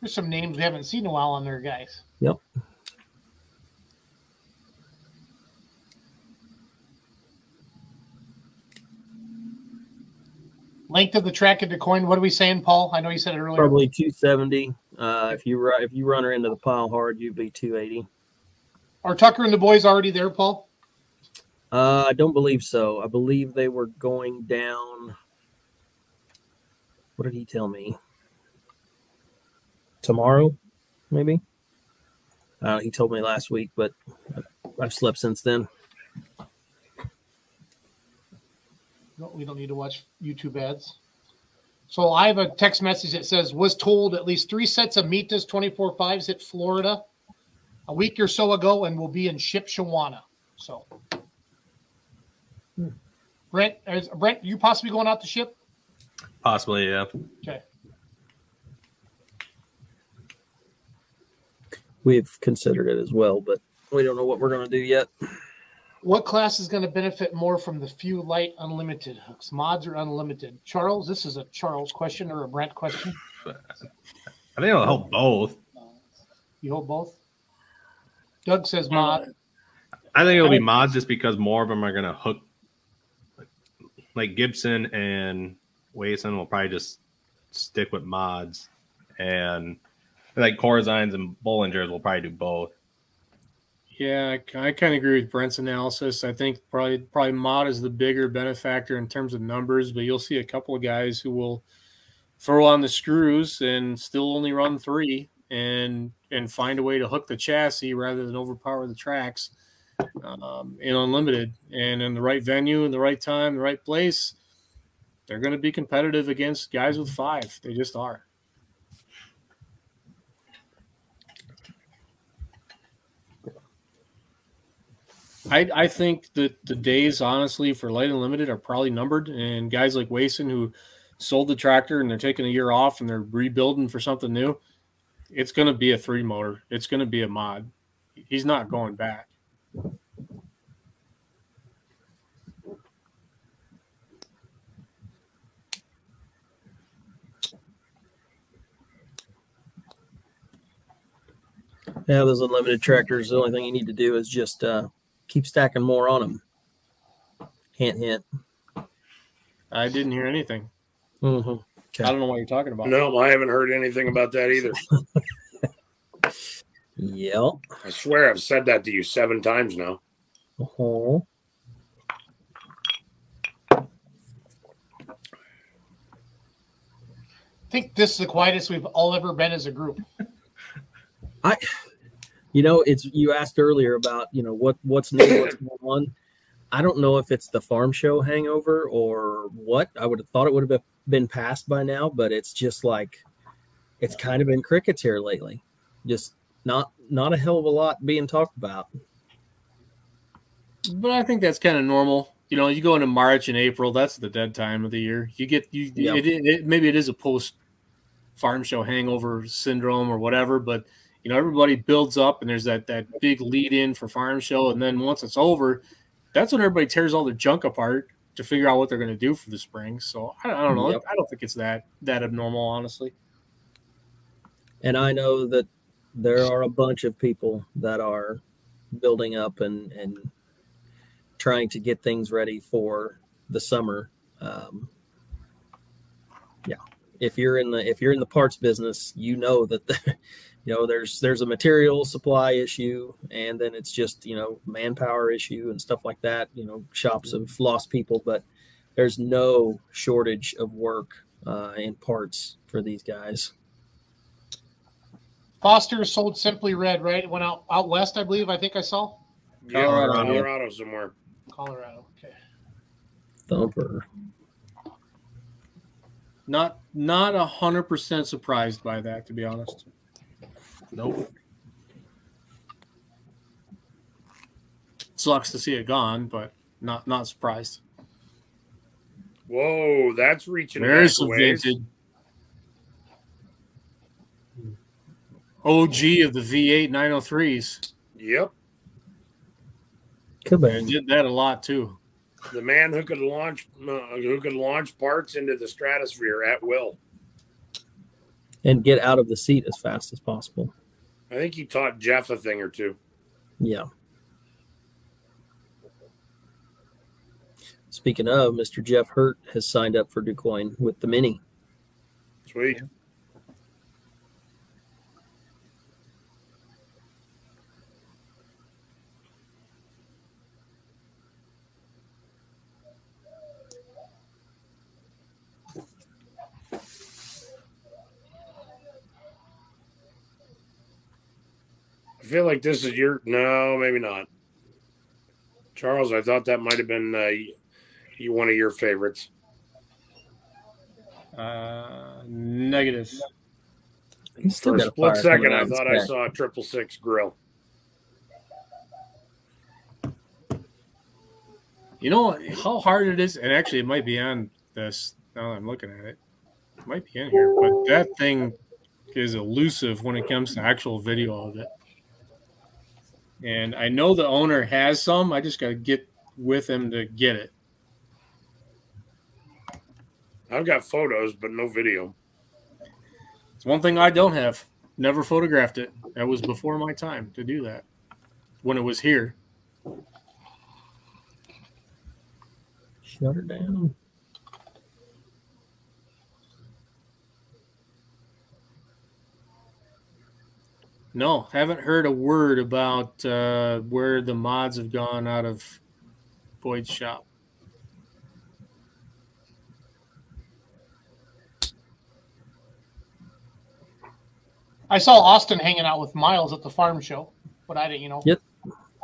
There's some names we haven't seen in a while on there, guys. Yep. Length of the track DuQuoin. What are we saying, Paul? I know you said it earlier. Probably 270. Uh, if you if you run her into the pile hard, you'd be 280. Are Tucker and the boys already there, Paul? Uh, I don't believe so. I believe they were going down. What did he tell me? Tomorrow, maybe. Uh, he told me last week, but I've slept since then. No, we don't need to watch YouTube ads. So I have a text message that says, was told at least three sets of Mitas 24 5s hit Florida a week or so ago and will be in Shipshawana. So, hmm. Brent, is, Brent, you possibly going out to ship? Possibly, yeah. Okay. We've considered it as well, but we don't know what we're going to do yet. What class is going to benefit more from the few light unlimited hooks, mods or unlimited? Charles, this is a Charles question or a Brent question. *laughs* I think it'll help both. You hope both? Doug says uh, mod. I think it'll be mods just because more of them are going to hook. Like Gibson and Wason will probably just stick with mods, and like Corzines and Bollingers will probably do both. Yeah, I, I kind of agree with Brent's analysis. I think probably probably mod is the bigger benefactor in terms of numbers, but you'll see a couple of guys who will throw on the screws and still only run three, and and find a way to hook the chassis rather than overpower the tracks um, in unlimited and in the right venue, in the right time, the right place. They're going to be competitive against guys with five. They just are. I, I think that the days, honestly, for light and limited are probably numbered. And guys like Wason, who sold the tractor and they're taking a year off and they're rebuilding for something new, it's going to be a three motor. It's going to be a mod. He's not going back. Yeah, those unlimited tractors. The only thing you need to do is just uh, keep stacking more on them. Hint, hint. I didn't hear anything. Mm-hmm. I don't know what you're talking about. No, I haven't heard anything about that either. *laughs* Yep. I swear I've said that to you seven times now. Uh-huh. I think this is the quietest we've all ever been as a group. *laughs* I, you know, it's you asked earlier about you know what what's new, what's *coughs* going on. I don't know if it's the farm show hangover or what. I would have thought it would have been passed by now, but it's just like it's kind of been crickets here lately. Just not not a hell of a lot being talked about. But I think that's kind of normal. You know, you go into March and April, that's the dead time of the year. You get you Yeah. it, it, maybe it is a post farm show hangover syndrome or whatever, but you know, everybody builds up and there's that that big lead in for farm show and then once it's over, that's when everybody tears all their junk apart to figure out what they're going to do for the spring. So I, I don't know. Yep. I don't think it's that that abnormal, honestly. And I know that there are a bunch of people that are building up and and trying to get things ready for the summer. Um, yeah, if you're in the if you're in the parts business, you know that *laughs* the, you know there's there's a material supply issue, and then it's just you know manpower issue and stuff like that. You know, shops have lost people, but there's no shortage of work uh, in parts for these guys. Foster sold Simply Red, right? It went out out west, I believe. I think I saw Yeah, Colorado. Colorado somewhere. Colorado. Okay. Thumper. Not not a hundred percent surprised by that, to be honest. Nope. Sucks to see it gone, but not not surprised. Whoa, that's reaching There's some ways. vintage. OG of the V8 903s. Yep, I Kabang. did that a lot too. the man who could launch uh, who could launch parts into the stratosphere at will. And get out of the seat as fast as possible. I think he taught Jeff a thing or two. Yeah. Speaking of, Mr. Jeff Hurt has signed up for DuQuoin with the Mini. Sweet. I feel like this is your no, maybe not. Charles, I thought that might have been uh, you one of your favorites. Uh, negative. For a split second, I out of his thought I saw a triple six grill. You know how hard it is, and actually, it might be on this. Now that I'm looking at it, it might be in here, but that thing is elusive when it comes to actual video of it. And I know the owner has some. I just got to get with him to get it. I've got photos, but no video. It's one thing I don't have. Never photographed it. That was before my time to do that. When it was here. Shut her down. No, haven't heard a word about uh, where the mods have gone out of Boyd's shop. I saw Austin hanging out with Miles at the farm show, but I didn't, you know. Yep.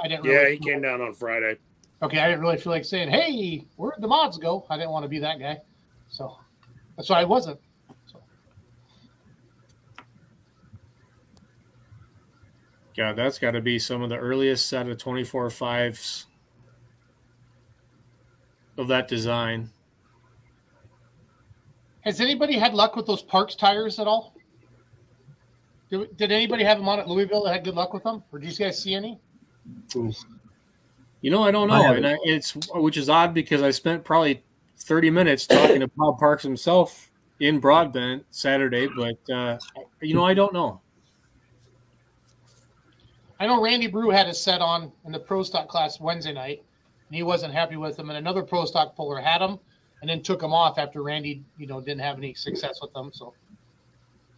I didn't. Yeah, he came down on Friday. Okay, I didn't really feel like saying, "Hey, where'd the mods go?" I didn't want to be that guy, so that's why I wasn't. So, God, that's got to be some of the earliest set of 24 fives of that design. has anybody had luck with those Parks tires at all? Did, did anybody have them on at Louisville that had good luck with them, or did you guys see any? You know, I don't know, haven't. and I, it's which is odd because I spent probably 30 minutes talking to Bob Parks himself in Broadbent Saturday, but uh, you know, I don't know. I know Randy Brew had a set on in the pro stock class Wednesday night, and he wasn't happy with them. And another pro stock puller had them, and then took them off after Randy, you know, didn't have any success with them. So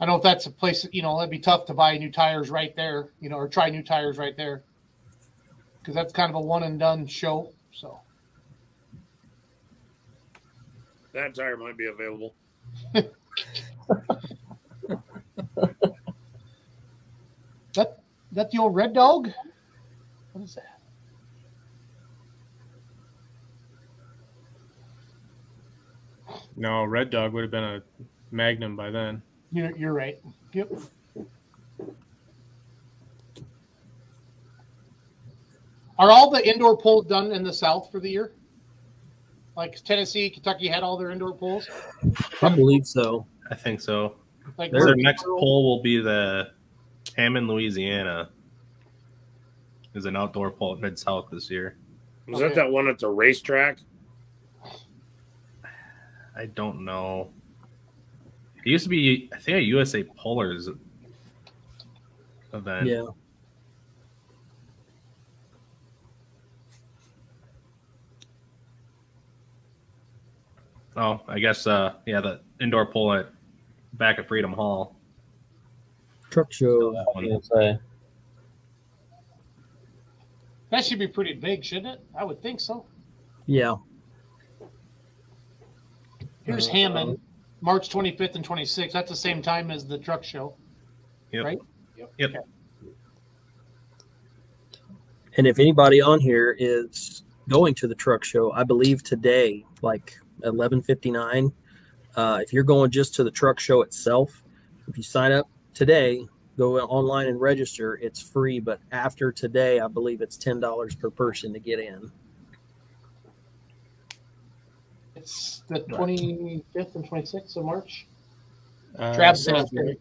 I don't know if that's a place. You know, it'd be tough to buy new tires right there, you know, or try new tires right there, because that's kind of a one and done show. So That tire might be available. *laughs* that that the old red dog. What is that? No, Red Dog would have been a Magnum by then. You're, you're right. Yep. Are all the indoor polls done in the South for the year? Like Tennessee, Kentucky had all their indoor polls. I believe so. I think so. Like Their next poll will be the Hammond, Louisiana. Is an outdoor poll at Mid South this year. Was Okay. that that one at the racetrack? I don't know. It used to be, I think, a USA Polars event. Yeah. Oh, I guess, uh, yeah, the indoor poll at back at Freedom Hall. Truck show. That I one. was gonna say. That should be pretty big, shouldn't it? I would think so. Yeah. Here's Uh, Hammond, March 25th and 26th. That's the same time as the truck show. Yep. Right? Yep. And if anybody on here is going to the truck show, I believe today, like eleven fifty nine. Uh, if you're going just to the truck show itself, if you sign up today, go online and register. It's free, but after today, I believe it's ten dollars per person to get in. It's the 25th and 26th of March. Uh, Travis asking.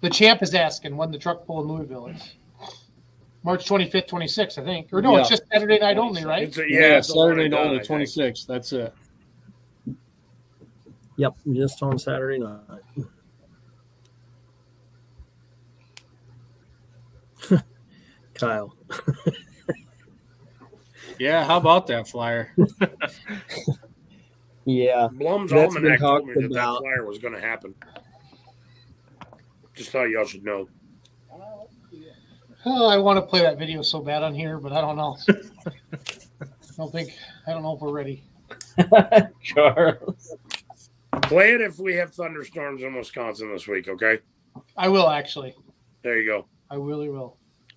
The champ is asking when the truck pull in Louisville is. March 25th, 26th, I think. Or no, Yeah. it's just Saturday night only, right? It's a, Yeah, yeah, it's Saturday and night, done, the 26th. That's it. Yep, just on Saturday night. Kyle. *laughs* Yeah, how about that flyer? *laughs* Yeah. Blum's That's been Almanac told me talked that that flyer was going to happen. Just thought y'all should know. Oh, I want to play that video so bad on here, but I don't know. I *laughs* don't think I don't know if we're ready. Charles. Play it if we have thunderstorms in Wisconsin this week, okay? I will actually. There you go. I really will.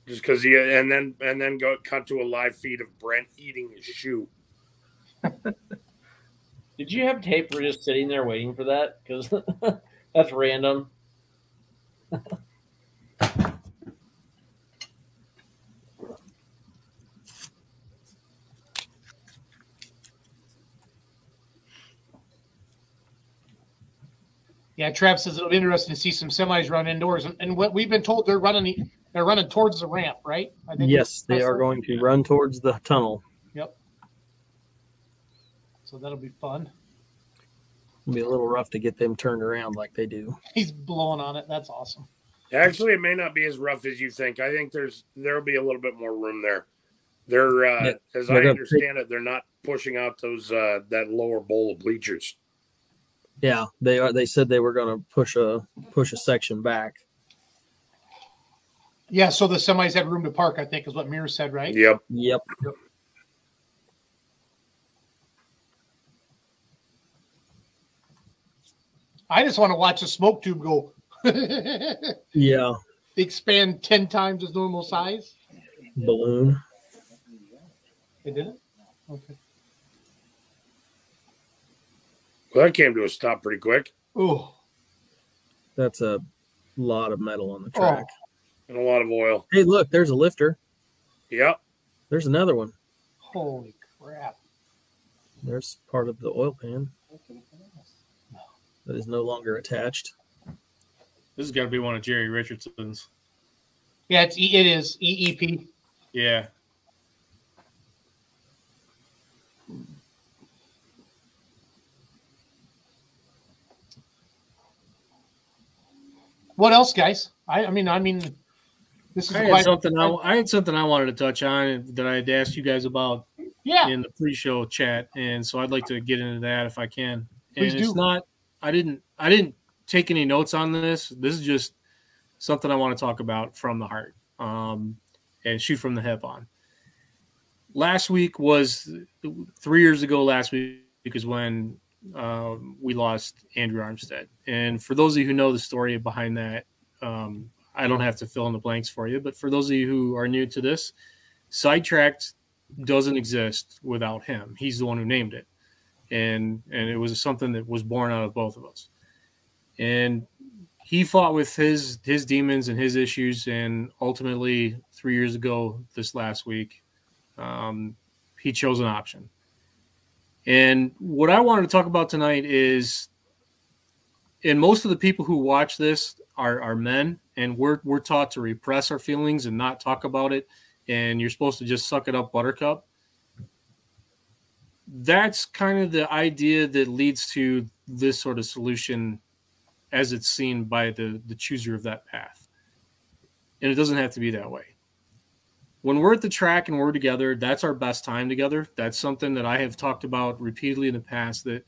Just because he and then and then go cut to a live feed of Brent eating his shoe. *laughs* Did you have tape for just sitting there waiting for that? Because *laughs* that's random. Yeah, Trav says it'll be interesting to see some semis run indoors, and, and what we've been told they're running the, they're running towards the ramp, right? I Yes, they are going to run towards the tunnel. Yep. So that'll be fun. It'll be a little rough to get them turned around like they do. *laughs* He's blowing on it. That's awesome. Actually, it may not be as rough as you think. I think there's there'll be a little bit more room there. They're uh, Yeah, as they're I gonna understand it, they're not pushing out those uh, that lower bowl of bleachers. Yeah, they are. They said they were going to push a push a section back. Yeah, so the semis had room to park. I think is what Mir said, right? Yep. Yep. I just want to watch the smoke tube go. *laughs* Yeah. expand ten times its normal size? Balloon. They did it. Okay. Well, that came to a stop pretty quick. Oh, That's a lot of metal on the oh, track. And a lot of oil. Hey, look, there's a lifter. Yep. There's another one. holy crap! There's part of the oil pan that is no longer attached. This has got to be one of Jerry Richardson's. Yeah, it's E- it is EEP. Yeah. What else, guys? I, I mean, I mean, this is I had something I, I had something I wanted to touch on that I had asked you guys about yeah. in the pre-show chat, and so I'd like to get into that if I can. Please and it's not. I didn't. I didn't take any notes on this. This is just something I want to talk about from the heart, um, and shoot from the hip on. Last week was three years ago. Last week is when uh, we lost Andrew Armstead, and for those of you who know the story behind that, um, I don't have to fill in the blanks for you. But for those of you who are new to this, sidetracked doesn't exist without him. He's the one who named it. And and it was something that was born out of both of us. And he fought with his his demons and his issues and ultimately 3 years ago this last week um, he chose an option. And what I wanted to talk about tonight is and most of the people who watch this are, are men and we're we're taught to repress our feelings and not talk about it and you're supposed to just suck it up buttercup. That's kind of the idea that leads to this sort of solution as it's seen by the the chooser of that path. And it doesn't have to be that way. When we're at the track and we're together that's our best time together. That's something that i have talked about repeatedly in the past that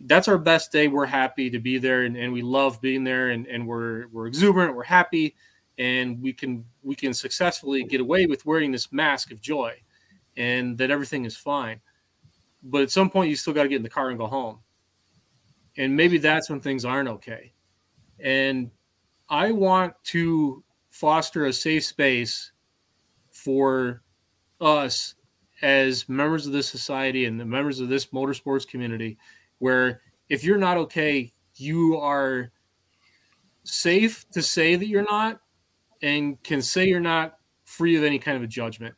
that's our best day. We're happy to be there and, and we love being there and, and we're we're exuberant we're happy and we can we can successfully get away with wearing this mask of joy and that everything is fine. But at some point you still got to get in the car and go home. And maybe that's when things aren't okay. And i want to foster a safe space for us as members of this society and the members of this motorsports community where if you're not okay you are safe to say that you're not and can say you're not free of any kind of a judgment.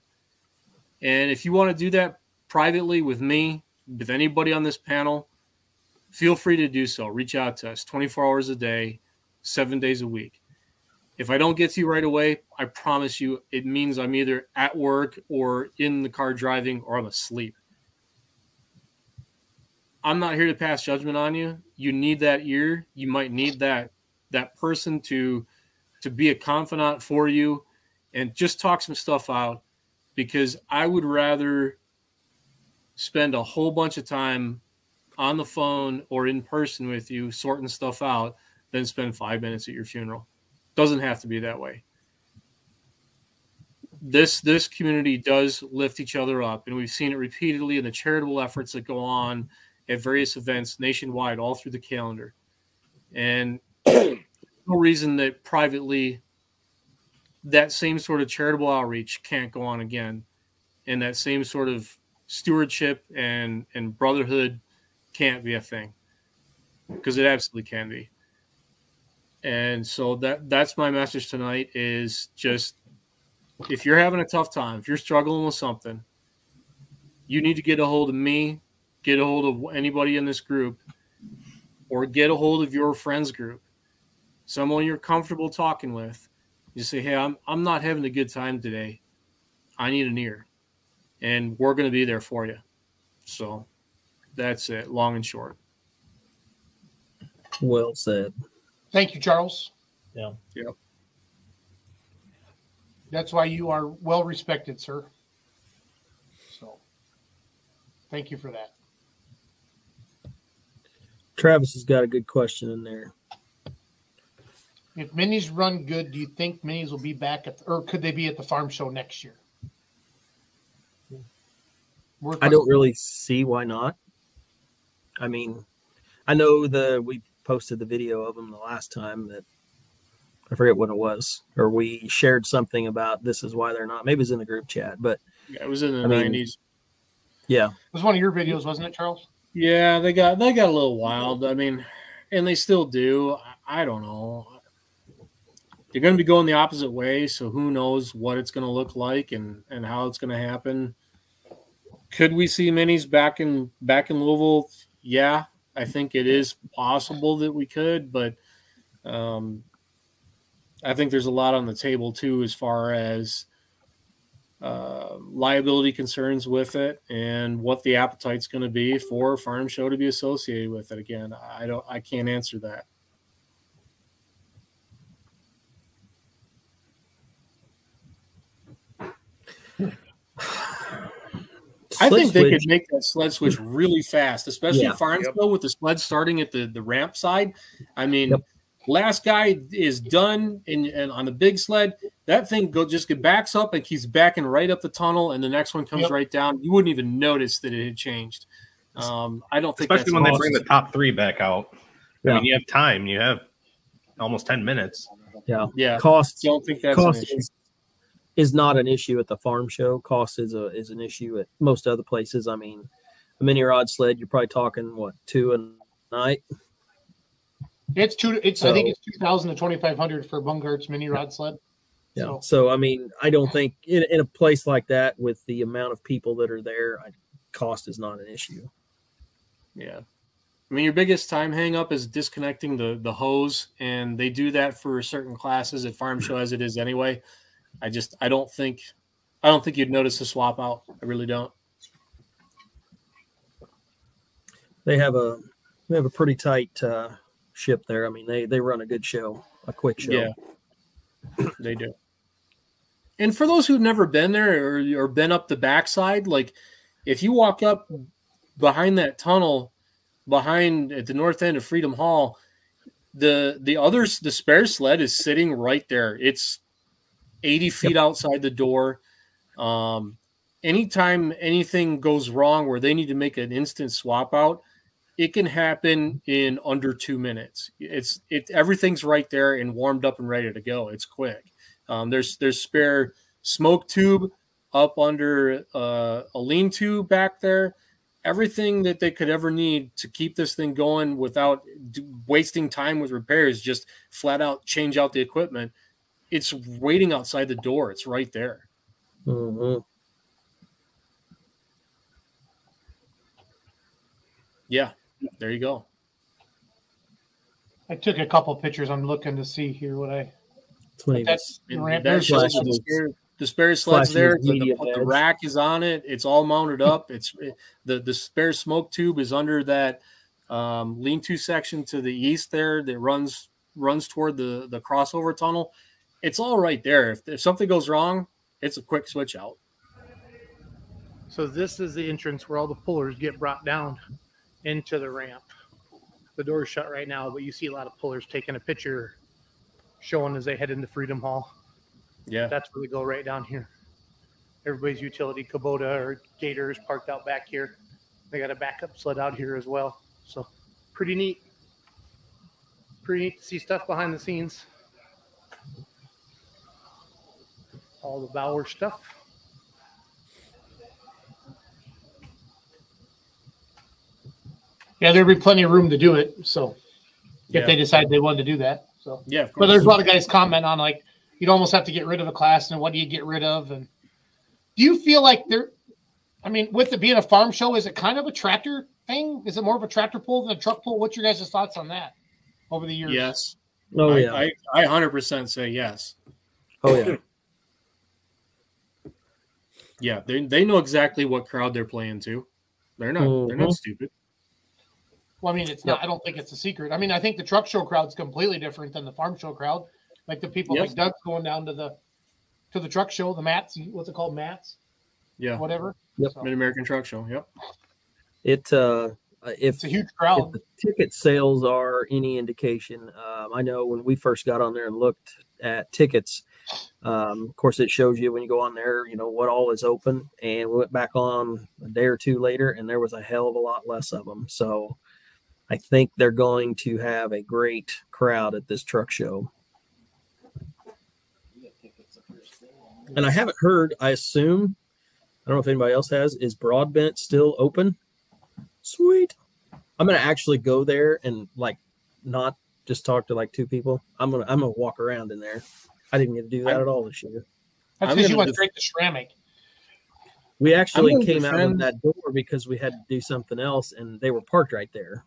And if you want to do that privately with me, with anybody on this panel, feel free to do so. Reach out to us 24 hours a day, seven days a week. If I don't get to you right away, I promise you it means I'm either at work or in the car driving or I'm asleep. I'm not here to pass judgment on you. You need that ear. You might need that that person to to be a confidant for you and just talk some stuff out because I would rather spend a whole bunch of time on the phone or in person with you sorting stuff out than spend 5 minutes at your funeral. Doesn't have to be that way. This this community does lift each other up and we've seen it repeatedly in the charitable efforts that go on at various events nationwide all through the calendar. And *clears throat* no reason that privately that same sort of charitable outreach can't go on again. And that same sort of stewardship and and brotherhood can't be a thing. Because it absolutely can be. And so that that's my message tonight is just if you're having a tough time if you're struggling with something you need to get a hold of me get a hold of anybody in this group or get a hold of your friends group someone you're comfortable talking with you say hey i'm, I'm not having a good time today i need an ear and we're going to be there for you so that's it long and short Well said. Thank you, Charles. Yeah. Yep. That's why you are well respected, sir. So, thank you for that. Travis has got a good question in there. If minis run good, do you think minis will be back at, or could they be at the farm show next year? Worth I don't really see why not. I mean, I know the we posted the video of them the last time that I forget what it was, or we shared something about this is why they're not. Maybe it's in the group chat, but Yeah, it was in the nineties. yeah, It was one of your videos, wasn't it, Charles? Yeah, they got they got a little wild. I mean, and they still do. I, I don't know. They're going to be going the opposite way, so who knows what it's going to look like and and how it's going to happen. Could we see minis back in back in Louisville? Yeah, I think it is possible that we could, but um, I think there's a lot on the table too as far as uh, liability concerns with it and what the appetite's going to be for farm show to be associated with it again i don't i can't answer that I think they could make that sled switch really fast, especially Yeah. farm Yep. show with the sled starting at the, the ramp side. I mean, Yep. last guy is done and, and on the big sled, that thing go just get backs up and keeps backing right up the tunnel, and the next one comes Yep. right down. You wouldn't even notice that it had changed. Um, I don't think Especially that's when they bring the top three back out. I mean, you have time. You have almost ten minutes. yeah yeah. cost Don't think that's an cost issue. is, is not an issue at the farm show. Cost is a is an issue at most other places. I mean, a mini rod sled, you're probably talking what two a night. It's two. It's I think it's two thousand to twenty five hundred for Bungart's mini rod sled. Yeah. So- So, I mean, I don't think in, in a place like that with the amount of people that are there, I, cost is not an issue. Yeah. I mean, your biggest time hang up is disconnecting the the hose, and they do that for certain classes at Farm Show as it is anyway. I just I don't think I don't think you'd notice a swap out. I really don't. They have a they have a pretty tight uh, ship there. I mean, they they run a good show, a quick show. Yeah, they do. And for those who've never been there or, or been up the backside, like if you walk up behind that tunnel, behind at the north end of Freedom Hall, the the others the spare sled is sitting right there. It's eighty feet outside the door. Um, anytime anything goes wrong where they need to make an instant swap out, it can happen in under two minutes. It's it everything's right there and warmed up and ready to go. It's quick. Um, there's there's spare smoke tube up under uh, a lean to back there. Everything that they could ever need to keep this thing going without d- wasting time with repairs, just flat out change out the equipment. It's waiting outside the door. It's right there. Mm-hmm. Yeah, there you go. I took a couple pictures. I'm looking to see here what I. That's when he That's And ramp. that There's shows flashing the spare, the spare sleds there. The, the- the rack is on it. It's all mounted up. It's the the spare smoke tube is under that um, lean-to section to the east there that runs runs toward the the crossover tunnel. It's all right there. If, if something goes wrong, it's a quick switch out. So this is the entrance where all the pullers get brought down into the ramp. The door's shut right now, but you see a lot of pullers taking a picture showing as they head into Freedom Hall. Yeah, That's where they go right down here. Everybody's utility Kubota or Gator is parked out back here. They got a backup sled out here as well. So pretty neat. Pretty neat to see stuff behind the scenes. All the Bauer stuff. Yeah, there'd be plenty of room to do it. So if yeah, they decide they wanted to do that, so. yeah. of But there's a lot of guys comment on like you'd almost have to get rid of a class, and what do you get rid of? And do you feel like there? I mean, with it being a farm show, is it kind of a tractor thing? Is it more of a tractor pull than a truck pull? What's your guys' thoughts on that over the years? Yes. oh I, yeah, I I 100% say yes. oh yeah. Yeah, they they know exactly what crowd they're playing to. They're not they're not Mhm. stupid. Well, I mean, it's not. I don't think it's a secret. I mean, I think the truck show crowd's completely different than the farm show crowd. Like the people Yes. like Doug's going down to the to the truck show, the mats. What's it called, mats? Yeah, Whatever. Yep. So, Mid American Truck Show. Yep. It uh, if it's a huge if crowd. the ticket sales are any indication, um, I know when we first got on there and looked at tickets, um, of course, it shows you when you go on there, you know, what all is open. And we went back on a day or two later, and there was a hell of a lot less of them. So I think they're going to have a great crowd at this truck show. And I haven't heard. I assume. I don't know if anybody else has. Is Broadbent still open? Sweet. I'm gonna actually go there and like not just talk to like two people. I'm gonna I'm gonna walk around in there. I didn't get to do that at all this year. That's because you gonna went def- straight to ceramic. We actually gonna came out of that door because we had to do something else, and they were parked right there.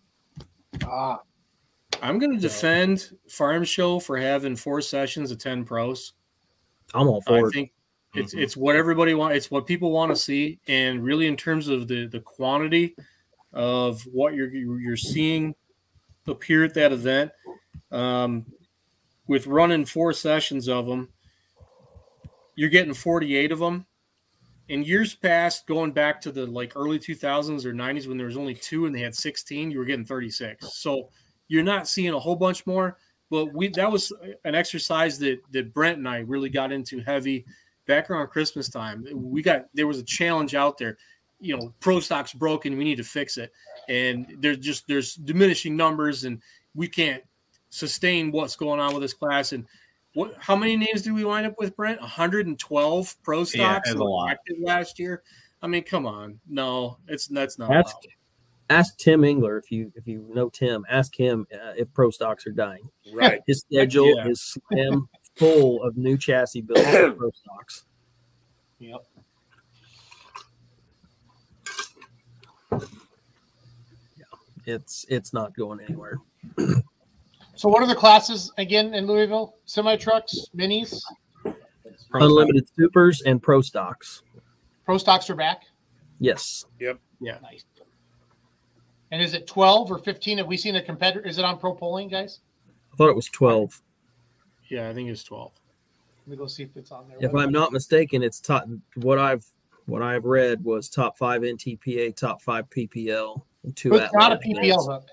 Ah, I'm going to defend Farm Show for having four sessions of 10 pros. I'm all I for it. I think it's Mhm. it's what everybody wants. It's what people want to see, and really in terms of the the quantity of what you're you're seeing appear at that event, um, with running four sessions of them, you're getting 48 of them. In years past, going back to the like early 2000s or 90s when there was only two and they had 16, you were getting 36. So you're not seeing a whole bunch more. But we that was an exercise that that Brent and I really got into heavy back around Christmas time. We got there was a challenge out there. You know, pro stock's broken. We need to fix it, and there's just there's diminishing numbers, and we can't sustain what's going on with this class. And what? How many names did we wind up with, Brent? 112 pro stocks Yeah, a that lot. active last year. I mean, come on, no, it's that's not. Ask ask Tim Engler if you if you know Tim. Ask him uh, if pro stocks are dying. Right. His schedule Yeah. is slam full of new chassis builds for *coughs* pro stocks. yep. Yeah, It's it's not going anywhere. So, what are the classes again in Louisville? Semi trucks, minis, Pro Unlimited supers and pro stocks. pro stocks are back. Yes. Yep. Yeah. Nice. And is it 12 or 15? Have we seen a competitor? Is it on pro polling, guys? I thought it was twelve. Yeah, I think it's 12. Let me go see if it's on there. If I'm not mistaken, it's top what I've what I've read was top five NTPA, top five PPL, and two But it's not a PPL hook.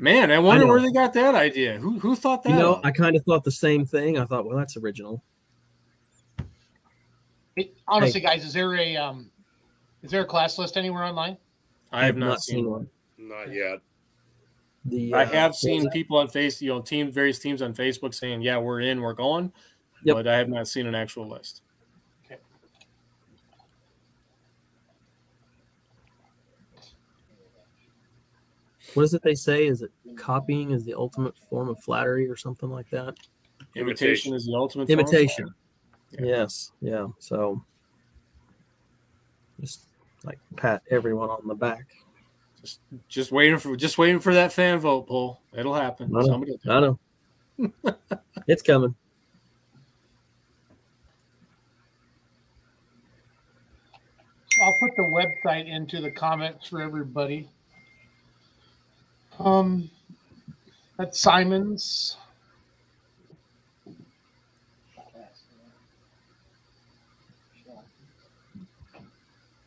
Man, I wonder know. where they got that idea. Who who thought that? You know. I kind of thought the same thing. I thought, well, that's original. It, honestly, guys, is there a um, is there a class list anywhere online? I have not seen one. one. Not yet. The I uh, have seen people on face, you know, team various teams on Facebook saying, "Yeah, we're in, we're going," Yep. but I have not seen an actual list. What is it they say? Is it copying is the ultimate form of flattery or something like that? Imitation is the ultimate form. Imitation. Yeah. Yes. Yeah. So just like pat everyone on the back. Just waiting for just waiting for that fan vote poll. It'll happen. I know. Somebody will I know. *laughs* it's coming. I'll put the website into the comments for everybody. Um, that's Simon's.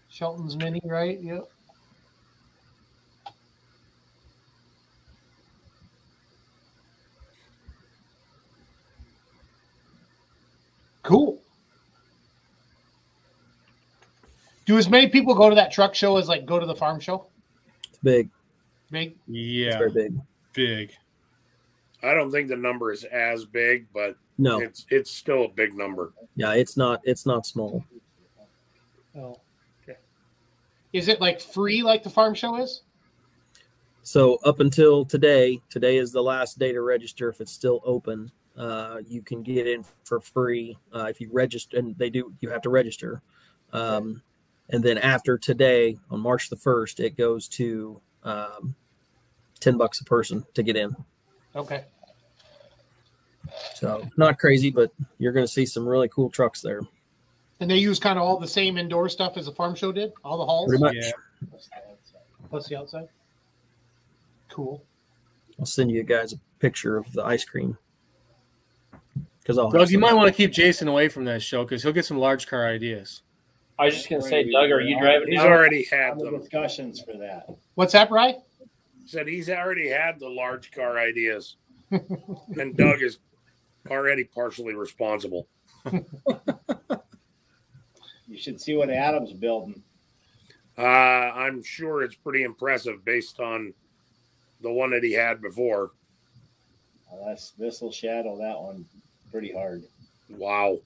Shelton's Mini, right? Yep. Cool. Do as many people go to that truck show as like go to the farm show? It's big. Big. It's Yeah, very big. big. I don't think the number is as big, but No. it's it's still a big number. Yeah, it's not it's not small. Oh, okay. Is it like free like the farm show is? So up until today, today is the last day to register if it's still open. Uh, you can get in for free uh, if you register, and they do. You have to register, um, and then after today, on March the first, it goes to um, ten bucks a person to get in. Okay. So not crazy, but you're going to see some really cool trucks there. And they use kind of all the same indoor stuff as the farm show did, all the halls, Pretty much. Yeah. plus the outside. Cool. I'll send you guys a picture of the ice cream because I'll. Doug, you might want to keep Jason away from that show because he'll get some large car ideas. I was just gonna say, Doug, are you driving? He's down? already had the discussions for that. What's that, Bry? Said he's already had the large car ideas, *laughs* and Doug is already partially responsible. *laughs* You should see what Adam's building. Uh, I'm sure it's pretty impressive based on the one that he had before. Uh, that's this will shadow that one pretty hard. Wow.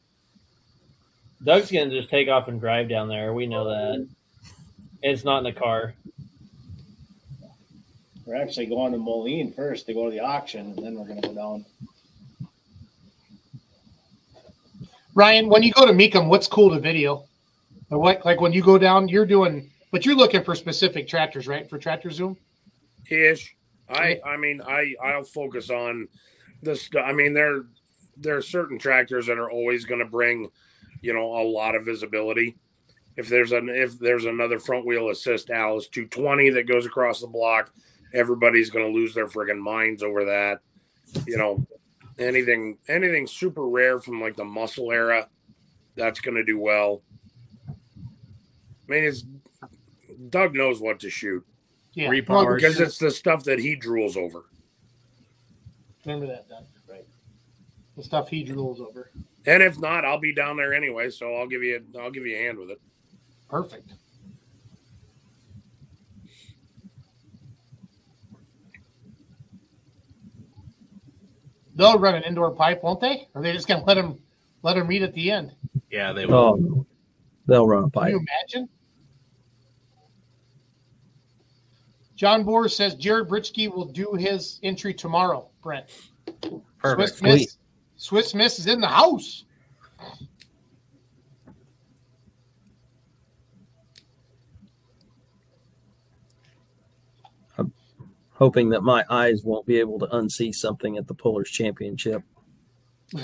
Doug's gonna just take off and drive down there. We know that. It's not in the car. We're actually going to Moline first to go to the auction, and then we're gonna go down. Ryan, when you go to Mecum, what's cool to video? Or what like when you go down, you're doing but you're looking for specific tractors, right? For tractor zoom? Ish. I I mean I I'll focus on this. I mean there there are certain tractors that are always going to bring you know a lot of visibility. If there's an if there's another front wheel assist Allis 220 that goes across the block, everybody's going to lose their friggin' minds over that. You know, anything anything super rare from like the muscle era, that's going to do well. I mean, it's Doug knows what to shoot Yeah. Repowers. Well, because it's the stuff that he drools over. remember that, Doug. Right. The stuff he drools over. And if not, I'll be down there anyway, so I'll give you I'll give you a hand with it. Perfect. They'll run an indoor pipe, won't they? Or are they just gonna let them let them meet at the end? Yeah, they oh, will. Oh, they'll run a pipe. Can pipe. you imagine? John Boer says Jared Britschke will do his entry tomorrow. Brent, Perfect. Swiss Miss, Swiss Miss is in the house. Hoping that my eyes won't be able to unsee something at the Pullers Championship. *laughs*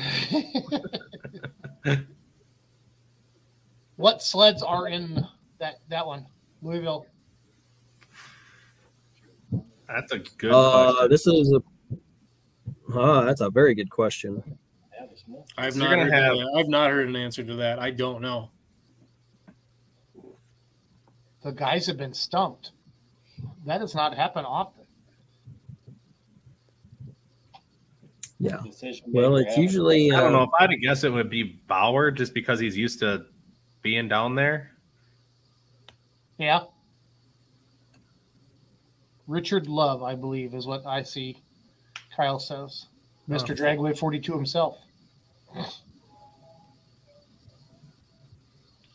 what sleds are in that that one? Louisville. That's a good Uh, question. this is a. Ah, that's a very good question. Yeah, there's more. I've not heard gonna have- that. I've not heard an answer to that. I don't know. The guys have been stumped. That does not happen often. Yeah. Decision Well, it's having- usually. I don't uh, know. If I'd guess, it would be Bauer just because he's used to being down there. Yeah. Richard Love, I believe, is what I see. Kyle says, Mr. Oh. Dragway 42 himself.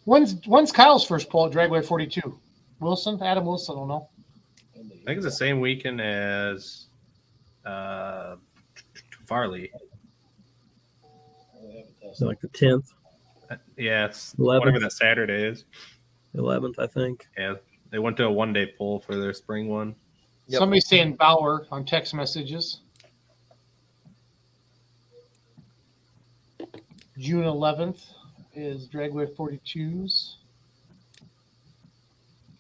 When's when's Kyle's first pull at Dragway 42? Wilson, Adam Wilson, I don't know. I think it's the same weekend as uh, Farley. so like the 10th, uh, Yeah, it's 11th. whatever that Saturday is. 11th, I think. Yeah, they went to a one day pull for their spring one. Yep. Somebody's saying Bauer on text messages. June 11th is Dragway 42s.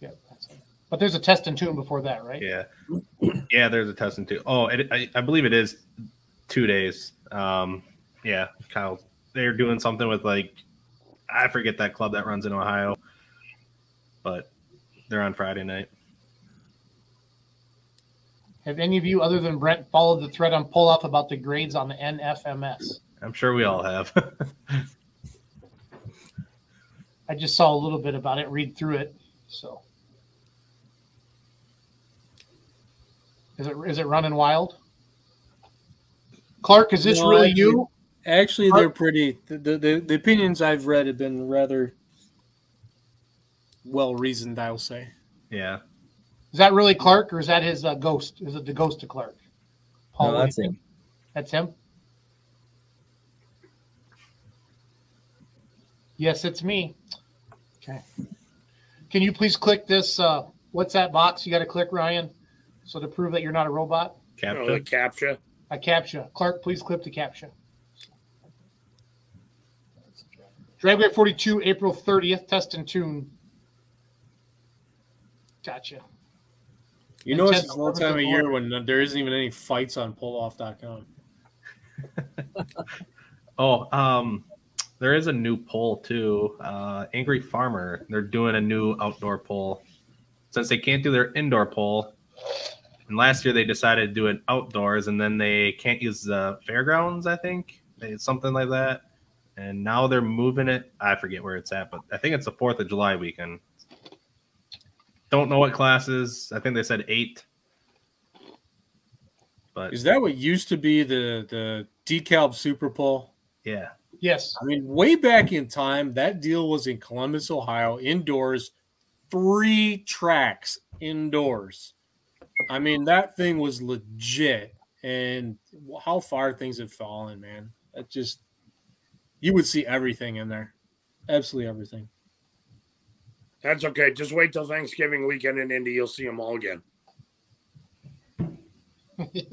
Yep, that's it. But there's a test and tune before that, right? Yeah, yeah. There's a testing too. Oh, it, I, I believe it is two days. Um, yeah, Kyle. They're doing something with like I forget that club that runs in Ohio, but they're on Friday night. Have any of you, other than Brent, followed the thread on pull off about the grades on the NFMS? I'm sure we all have. *laughs* I just saw a little bit about it, read through it. So, is it is it running wild? Clark, is this No, really actually- you? Actually, Are- they're pretty. The, the, the, the opinions I've read have been rather well reasoned, I'll say. yeah, Is that really Clark, or is that his uh, ghost? Is it the ghost of Clark? Paul No, that's him. That's him. Yes, it's me. Okay. Can you please click this? Uh, what's that box? You got to click Ryan, so to prove that you're not a robot. You know, captain. the captcha. A captcha. Clark, please clip the captcha. Dragway 42, April 30th, test and tune. Gotcha. You know, it's Intense the time of year when there isn't even any fights on pulloff.com. *laughs* Oh, um, there is a new poll too. Uh, Angry Farmer, they're doing a new outdoor poll since they can't do their indoor poll. And last year they decided to do it outdoors, and then they can't use the fairgrounds. I think they, something like that. And now they're moving it. I forget where it's at, but I think it's the Fourth of July weekend. Don't know what classes. I think they said eight. But Is that what used to be the the DeKalb Super Bowl? yeah, Yes. I mean, way back in time, that deal was in Columbus, Ohio, indoors, three tracks indoors. I mean, that thing was legit. And how far things have fallen, man. That just, you would see everything in there. Absolutely everything. That's okay. Just wait till Thanksgiving weekend in Indy. You'll see them all again. *laughs*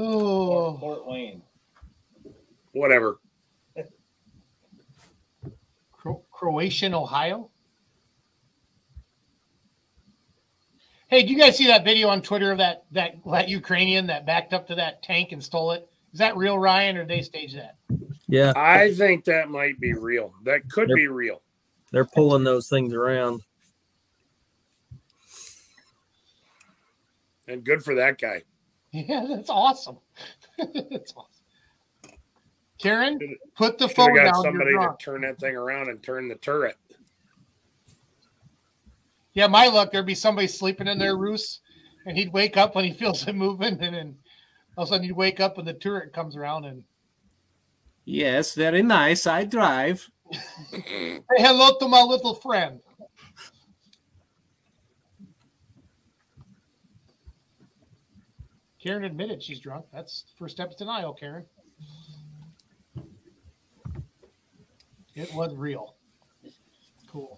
Oh, Fort Wayne. Whatever. Cro- Croatian, Ohio. Hey, do you guys see that video on Twitter of that that that Ukrainian that backed up to that tank and stole it? Is that real, Ryan, or did they stage that? Yeah, I think that might be real. That could Yep. be real. they're pulling those things around. And good for that guy. *laughs* Yeah, that's awesome. *laughs* that's awesome. Karen, put the Should phone down. somebody to turn that thing around and turn the turret. Yeah, my luck, there'd be somebody sleeping in their roost, and he'd wake up when he *laughs* feels it moving, and then all of a sudden he'd wake up and the turret comes around and Yes, very nice. I drive. *laughs* say hello to my little friend. Karen admitted she's drunk. That's first step to denial, Karen. It was real. Cool.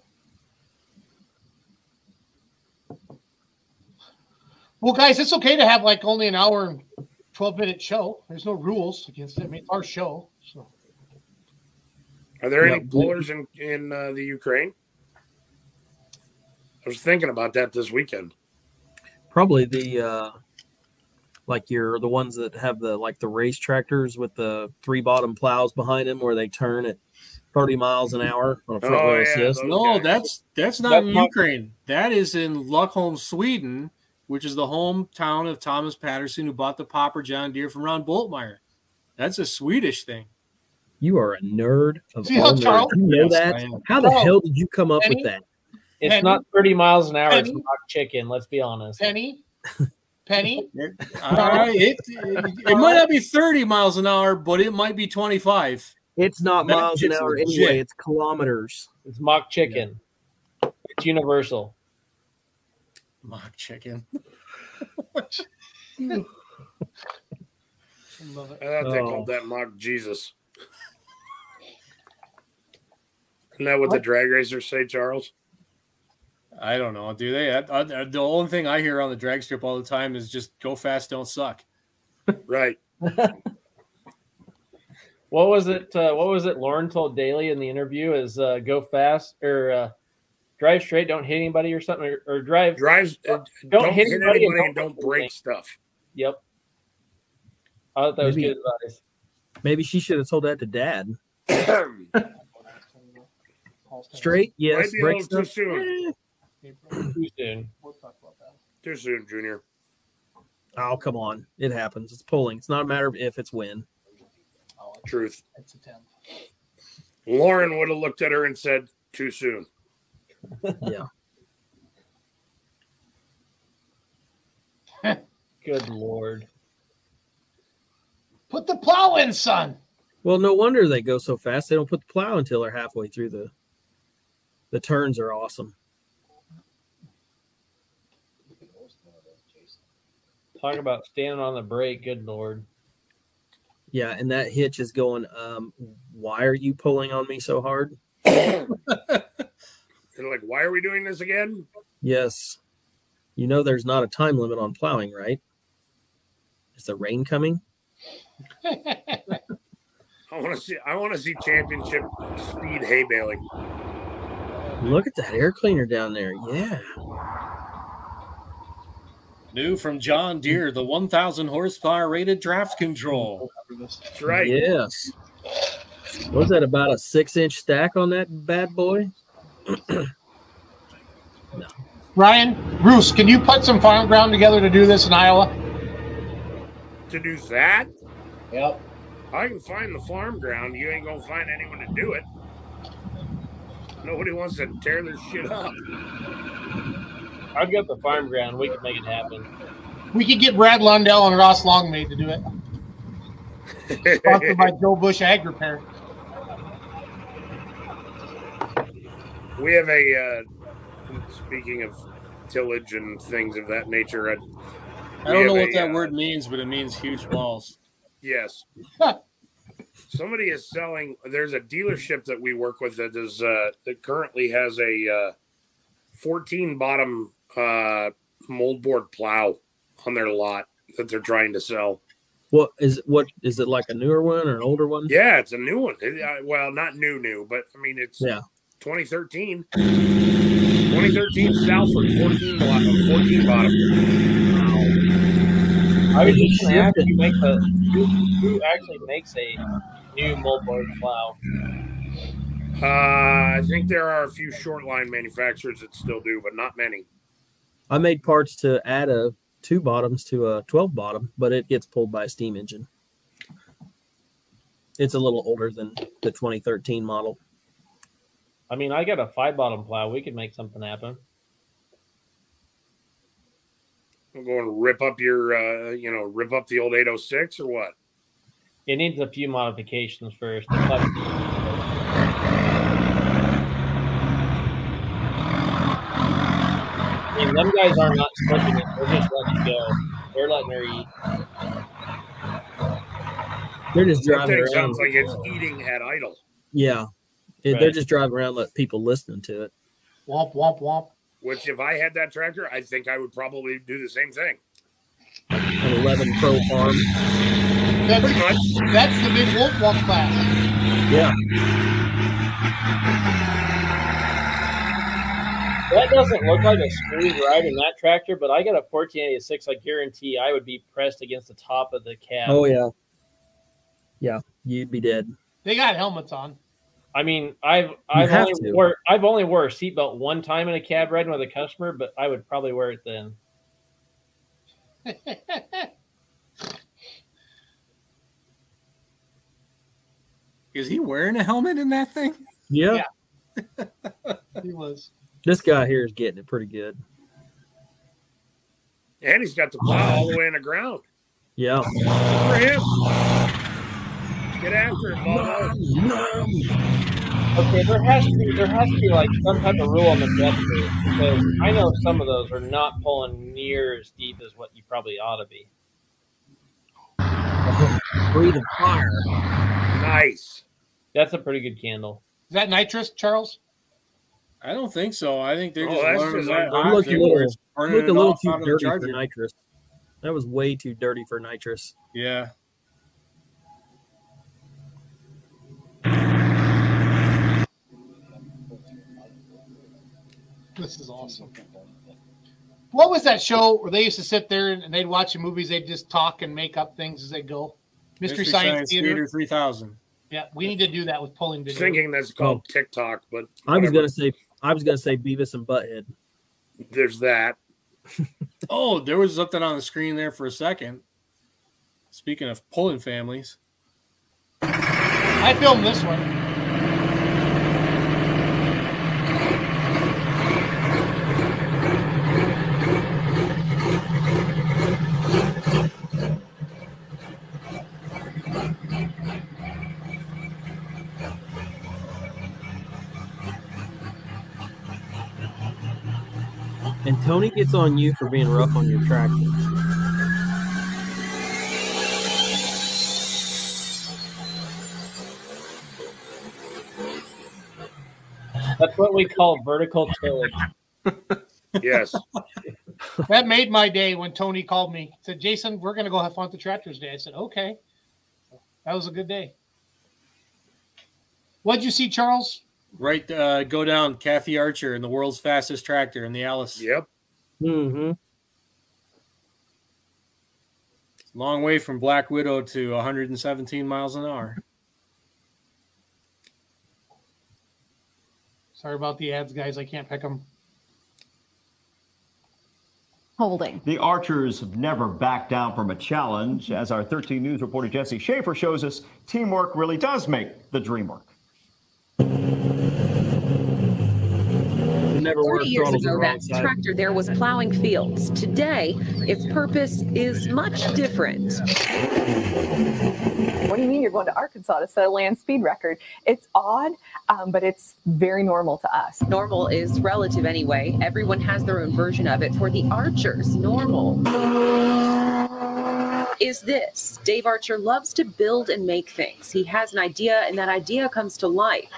Well, guys, it's okay to have like only an hour and 12 minute show. There's no rules against it. I mean, it's our show. So Are there any Yeah. pullers in in uh, the Ukraine? I was thinking about that this weekend. Probably the uh like your the ones that have the like the race tractors with the three bottom plows behind them where they turn at 30 miles an hour on a front Oh, wheel yeah, assist. No, guys. that's that's not That's in not- Ukraine. That is in Luckholm, Sweden, which is the hometown of Thomas Patterson, who bought the Popper John Deere from Ron Boltmeyer. That's a Swedish thing. You are a nerd of See how all nerds. You know Yes, that? How the Oh, hell did you come up Penny? with that? It's Penny? not 30 miles an hour. It's Penny? mock chicken. Let's be honest. Penny, *laughs* Penny, Uh, it, it, it might not be 30 miles an hour, but it might be 25. It's not That miles an hour legit. anyway. It's kilometers. It's mock chicken. It's universal. Mock chicken. *laughs* Love it. I thought they Oh. called that mock Jesus. Isn't that what the drag racers say, Charles? I don't know. Do they? I, I, the only thing I hear on the drag strip all the time is just go fast, don't suck. Right. *laughs* What was it? Uh, what was it? Lauren told Daly in the interview is uh, go fast or uh, drive straight, don't hit anybody or something, or, or drive. Drives. uh, Don't don't, hit hit anybody anybody and and don't don't break stuff. Yep. I thought that was Maybe- good advice. Maybe she should have told that to dad. *coughs* Straight, yes. Might be a Break little too soon. Too soon. We'll talk about that. Too soon, Junior. Oh, come on. It happens. It's pulling. It's not a matter of if, it's when. Oh, Truth. it's a 10. Lauren would have looked at her and said, "Too soon." Yeah. *laughs* Good lord. Put the plow in, son. Well, no wonder they go so fast. They don't put the plow until they're halfway through the. The turns are awesome. Talk about standing on the brake. Good lord. Yeah, and that hitch is going. Um, why are you pulling on me so hard? *laughs* They're like, "Why are we doing this again?" Yes, you know there's not a time limit on plowing, right? Is the rain coming? *laughs* I want to see. I want to see championship speed hay baling. Look at that air cleaner down there. Yeah, New from John Deere, the 1,000 horsepower rated draft control. That's right. yes. What was that about a six inch stack on that bad boy? Ryan, Bruce, can you put some farm ground together to do this in Iowa? To do that, Yep. I can find the farm ground. You ain't gonna find anyone to do it. Nobody wants to tear their shit up. I've got the farm ground. We can make it happen. We could get Brad Lundell and Ross Longmaid to do it. *laughs* Sponsored by Joe Bush Ag Repair. We have a. Uh, speaking of tillage and things of that nature, I, I don't know what a, that uh, word means, but it means huge balls. Yes. Somebody is selling. There's a dealership that we work with that is uh, that currently has a uh, 14 bottom uh, moldboard plow on their lot that they're trying to sell. What is what is it like a newer one or an older one? Yeah, it's a new one. It- uh, well, not new, new, but I mean it's Yeah. 2013. 2013 Salford 14 bottom. 14 bottom. Wow. I was just going to ask you make the who, who actually makes a new moldboard plow. Uh, I think there are a few short line manufacturers that still do, but not many. I made parts to add a two bottoms to a 12 bottom, but it gets pulled by a steam engine. It's a little older than the 2013 model. I mean, I got a five bottom plow. We could make something happen. I'm going to rip up your, uh, you know, rip up the old 806 or what? It needs a few modifications first. It's like- I mean, them guys are not slipping it. They're just letting it go. They're letting her eat. They're just That driving thing around. sounds like it's eating at idle. yeah. It- They're just driving around, let people listening to it. Womp womp womp. Which, if I had that tractor, I think I would probably do the same thing. An 11 Pro Farm. That's, Pretty much. that's the big wolf walk class. Yeah. That doesn't look like a smooth ride in that tractor, but I got a 1486. I guarantee I would be pressed against the top of the cab. Oh, yeah. Yeah. You'd be dead. They got helmets on. I mean, I've I've only to. wore I've only wore a seatbelt one time in a cab riding with a customer, but I would probably wear it then. *laughs* Is he wearing a helmet in that thing? Yeah. Yeah. *laughs* he was. This guy here is getting it pretty good. And he's got the plow all the way in the ground. Yeah. Good for him. Get after it, Volvo. Okay, there has to be there has to be like some type of rule on the jet crew because I know some of those are not pulling near as deep as what you probably ought to be. Breathing fire. Nice. That's a pretty good candle. Is that nitrous, Charles? I don't think so. I think they Oh, just that's learned just that like- It looked a little, it's a little too out of the dirty for nitrous. That was way too dirty for nitrous. Yeah. This is awesome. What was that show where they used to sit there and they'd watch the movies? They'd just talk and make up things as they go. Mystery, Science, Theater. 3000. Yeah, we need to do that with pulling video. Thinking that's um, called TikTok, but I was whatever. gonna say I was gonna say Beavis and Butthead. there's that. *laughs* Oh, there was something on the screen there for a second. Speaking of pulling families, I filmed this one. Tony gets on you for being rough on your tractor. That's what we call vertical tillage. *laughs* Yes. That made my day when Tony called me. Said, Jason, we're gonna go have fun at the tractors day. I said, Okay. That was a good day. What'd you see, Charles? right? Uh, go down Kathy Archer in the world's fastest tractor in the Allis. Yep. Mm-hmm. Long way from Black Widow to 117 miles an hour. Sorry about the ads, guys. I can't pick them. Holding. The Archers have never backed down from a challenge. As our 13 News reporter Jesse Schaefer shows us, teamwork really does make the dream work. Never wear 40 years ago, that side. tractor there was plowing fields. Today, its purpose is much different. What do you mean you're going to Arkansas to set a land speed record? It's odd, um, but it's very normal to us. Normal is relative anyway. Everyone has their own version of it. For the archers, normal is this. Dave Archer loves to build and make things. He has an idea, and that idea comes to life.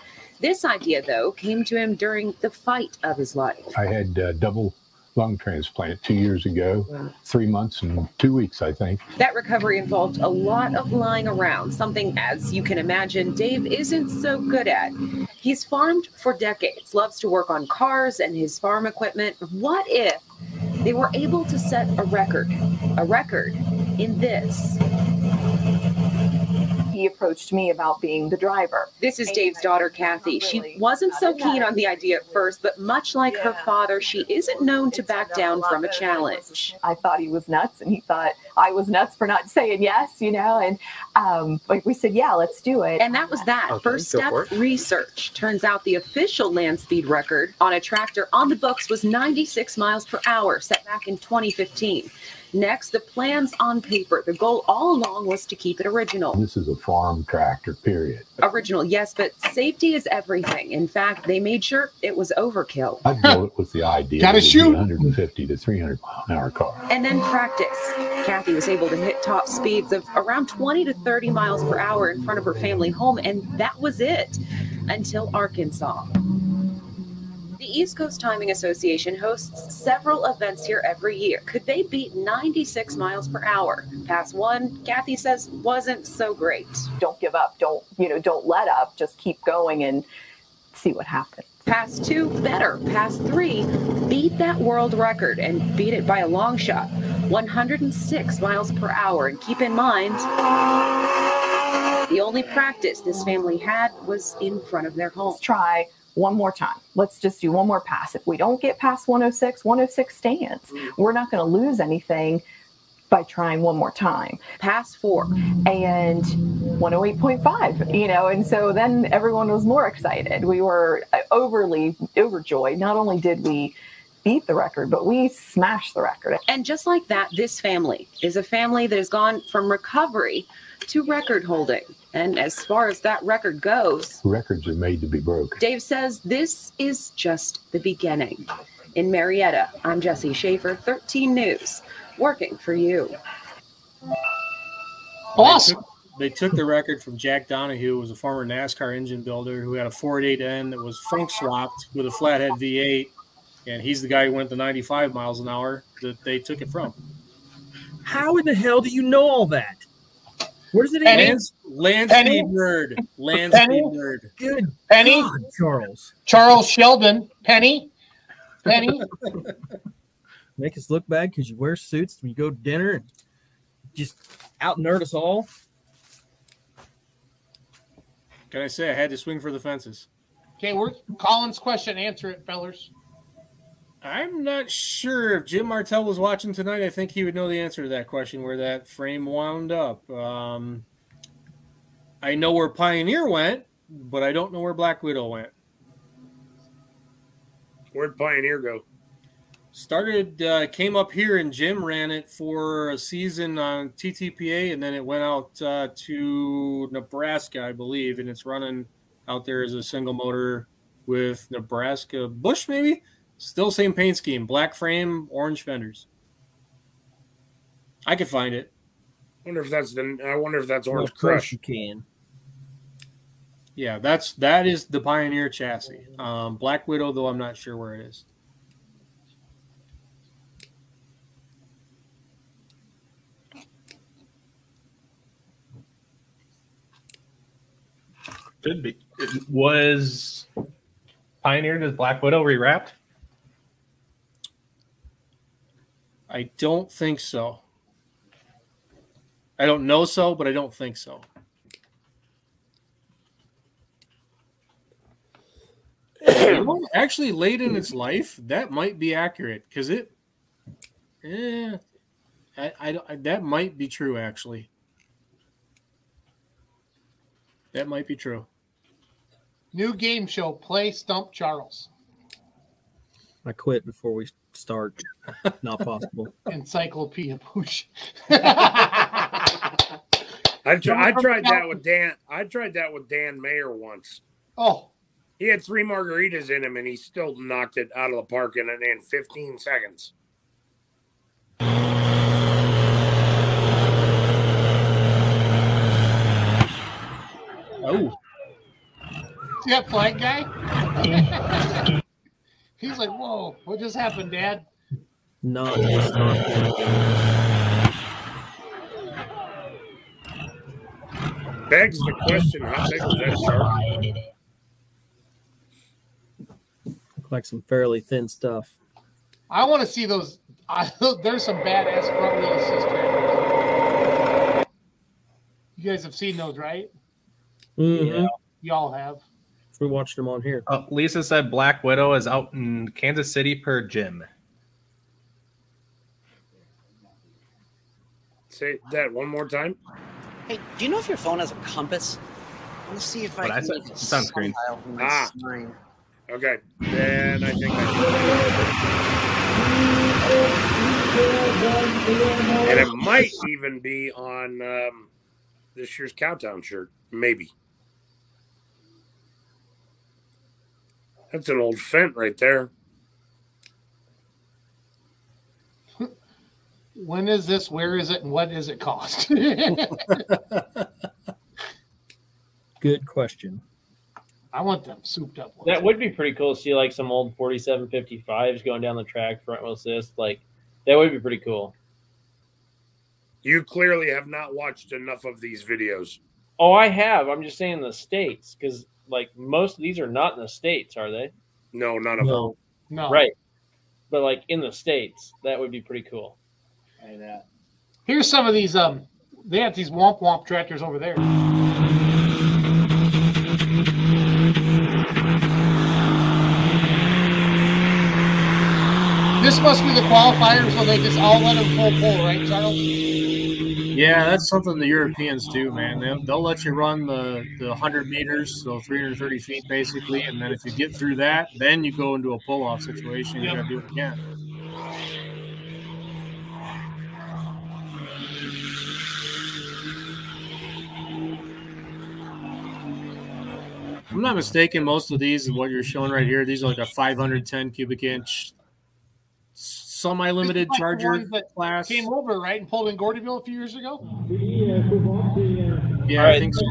This idea, though, came to him during the fight of his life. I had uh, double lung transplant two years ago, three months and two weeks, I think. That recovery involved a lot of lying around, something, as you can imagine, Dave isn't so good at. He's farmed for decades, loves to work on cars and his farm equipment. What if they were able to set a record? A record in this. He approached me about being the driver. This is Dave's daughter, Kathy. She wasn't so keen on the idea at first, but much like her father, she isn't known to back down from a challenge. I thought he was nuts, and he thought I was nuts for not saying yes, you know. And um, like we said, yeah, let's do it. And that was that. Okay, First step research. Turns out the official land speed record on a tractor on the books was 96 miles per hour, set back in 2015. Next, the plans on paper. The goal all along was to keep it original. This is a farm tractor, period. Original, yes, but safety is everything. In fact, they made sure it was overkill. I built it with the *laughs* idea Gotta that it would shoot. 150 to 300 mile an hour car. And then practice. Kathy was able to hit top speeds of around 20 to 30 miles per hour in front of her family home, and that was it until Arkansas. East Coast Timing Association hosts several events here every year. Could they beat 96 miles per hour? Pass one, Kathy says, wasn't so great. Don't give up. Don't you know? Don't let up. Just keep going and see what happens. Pass two, better. Pass three, beat that world record and beat it by a long shot 106 miles per hour. And keep in mind, the only practice this family had was in front of their home. Let's try one more time. Let's just do one more pass. If we don't get past 106, 106 stands. We're not going to lose anything by trying one more time. Pass four. And 108.5, you know, and so then everyone was more excited. We were uh, overly overjoyed. Not only did we beat the record, but we smashed the record. And just like that, this family is a family that has gone from recovery to record holding. And as far as that record goes, Records are made to be broken. Dave says this is just the beginning. In Marietta, I'm Jesse Schaefer, 13 News, working for you. Awesome. They took, they took the record from Jack Donahue, who was a former NASCAR engine builder who had a 48N that was funk swapped with a flathead V8. And he's the guy who went to 95 miles an hour that they took it from. How in the hell do you know all that? Where's it Penny? at? Lance, Lance Penny? Speed Nerd. Lance Penny? Speed Nerd. Good Penny, God, Charles. Charles Sheldon, Penny, Penny. *laughs* Make us look bad because you wear suits when you go to dinner and just out nerd us all. Can I say I had to swing for the fences? Okay, we're Colin's question. Answer it, fellers. I'm not sure if Jim Martell was watching tonight. I think he would know the answer to that question, where that frame wound up. Um, I know where Pioneer went, but I don't know where Black Widow went. Where'd Pioneer go? Started, uh, came up here, and Jim ran it for a season on TTPA, and then it went out uh, to Nebraska, I believe, and it's running out there as a single motor with Nebraska Bush, maybe. Still same paint scheme, black frame, orange fenders. I could find it. I wonder if that's the. I wonder if that's Well, Orange of course Crush. you can. Yeah, that's that is the Pioneer chassis. Um, Black Widow, though, I'm not sure where it is. Should be. It was Pioneer as Black Widow rewrapped? I don't think so. I don't know so, but I don't think so. You know, actually, late in its life, that might be accurate because it. Eh, I, I, I- that might be true. Actually, that might be true. New game show. Play Stump Charles. I quit before we start. Not possible. *laughs* Encyclopedia push. *laughs* I, tr- I tried that with Dan. I tried that with Dan Mayer once. Oh, He had three margaritas in him, and he still knocked it out of the park in, in 15 seconds. Oh, see that flag guy? He's like, whoa, what just happened, Dad? No, it's not. Begs the question: How big was that shark? Look like some fairly thin stuff. I want to see those. I, *laughs* there's some badass front wheel assist tractors. You guys have seen those, right? Mhm. Y'all have. We watched them on here. Uh, Lisa said Black Widow is out in Kansas City per Jim. Say that one more time. Hey, do you know if your phone has a compass? I want to see if I What I can said? make a Sunscreen. sundial in my Ah. screen. Okay, then I think I And it might even be on um, this year's Cowtown shirt. Maybe. That's an old Fendt right there. When is this? Where is it? And what does it cost? *laughs* Good question. I want them souped up ones. That would be pretty cool to see like some old 4755s going down the track, front wheel assist. Like that would be pretty cool. You clearly have not watched enough of these videos. Oh, I have. I'm just saying the states because like most of these are not in the states, are they? No, none of them. No. Right. But like in the states, that would be pretty cool. Hey, that. Here's some of these. Um, they have these womp womp tractors over there. This must be the qualifier, so they just all let them full pull, right, Charles? Yeah, that's something the Europeans do, man. They'll, they'll let you run the, the 100 meters, so 330 feet basically, and then if you get through that, then you go into a pull off situation. You got to do it again. I'm not mistaken. Most of these, what you're showing right here, these are like a 510 cubic inch semi-limited This is like charger that class. Came over, right, and pulled in Gordyville a few years ago. Yeah, All I right, think so.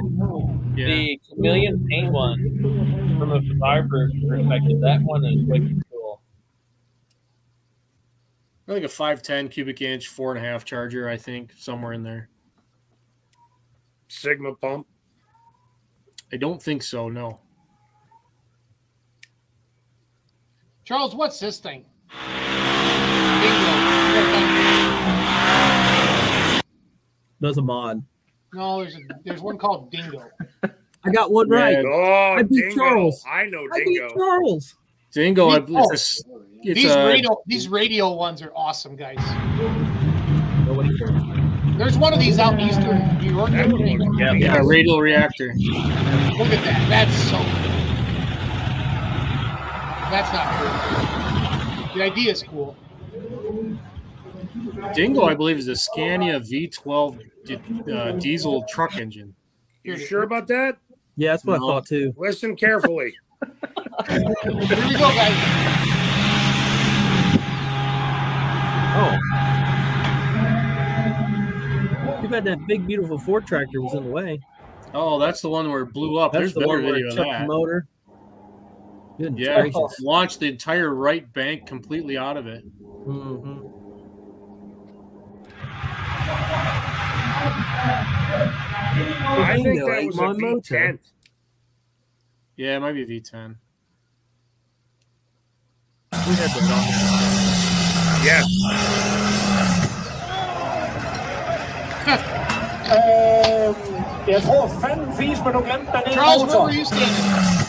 Yeah. The chameleon paint one, from a photographer's perspective, that one is wicked cool. like a 510 cubic inch, four and a half charger, I think, somewhere in there. Sigma pump. I don't think so. No. Charles, what's this thing? That's a mod. No, there's a, there's one called Dingo. I got one right. Oh, I beat Dingo. Charles. I know Dingo. I beat Dingo. Charles. Dingo, I These- believe oh, it's, it's uh, these a, radial these mm. radial ones are awesome, guys. Nobody cares. There's one of these out in eastern New York. That one yeah, yeah, radial reactor. Look at that. That's so cool. That's not cool. The idea is cool. Dingo, I believe, is a Scania V12 di- uh, diesel truck engine. You're sure about that? Yeah, that's what No. I thought too. Listen carefully. Here we go, guys. Oh. Too bad that big, beautiful Ford tractor was in the way. Oh, that's the one where it blew up. That's There's the better one where video it of took that. the motor. Goodness Yeah, gracious. launched the entire right bank completely out of it. Mhm. I think Dingo, that was a Eggman motor. V10. Yeah, it might be V10. We had *laughs* that on there. Yes. Jeg tror fandme men du glemte den ene Charles, where motor. were you standing?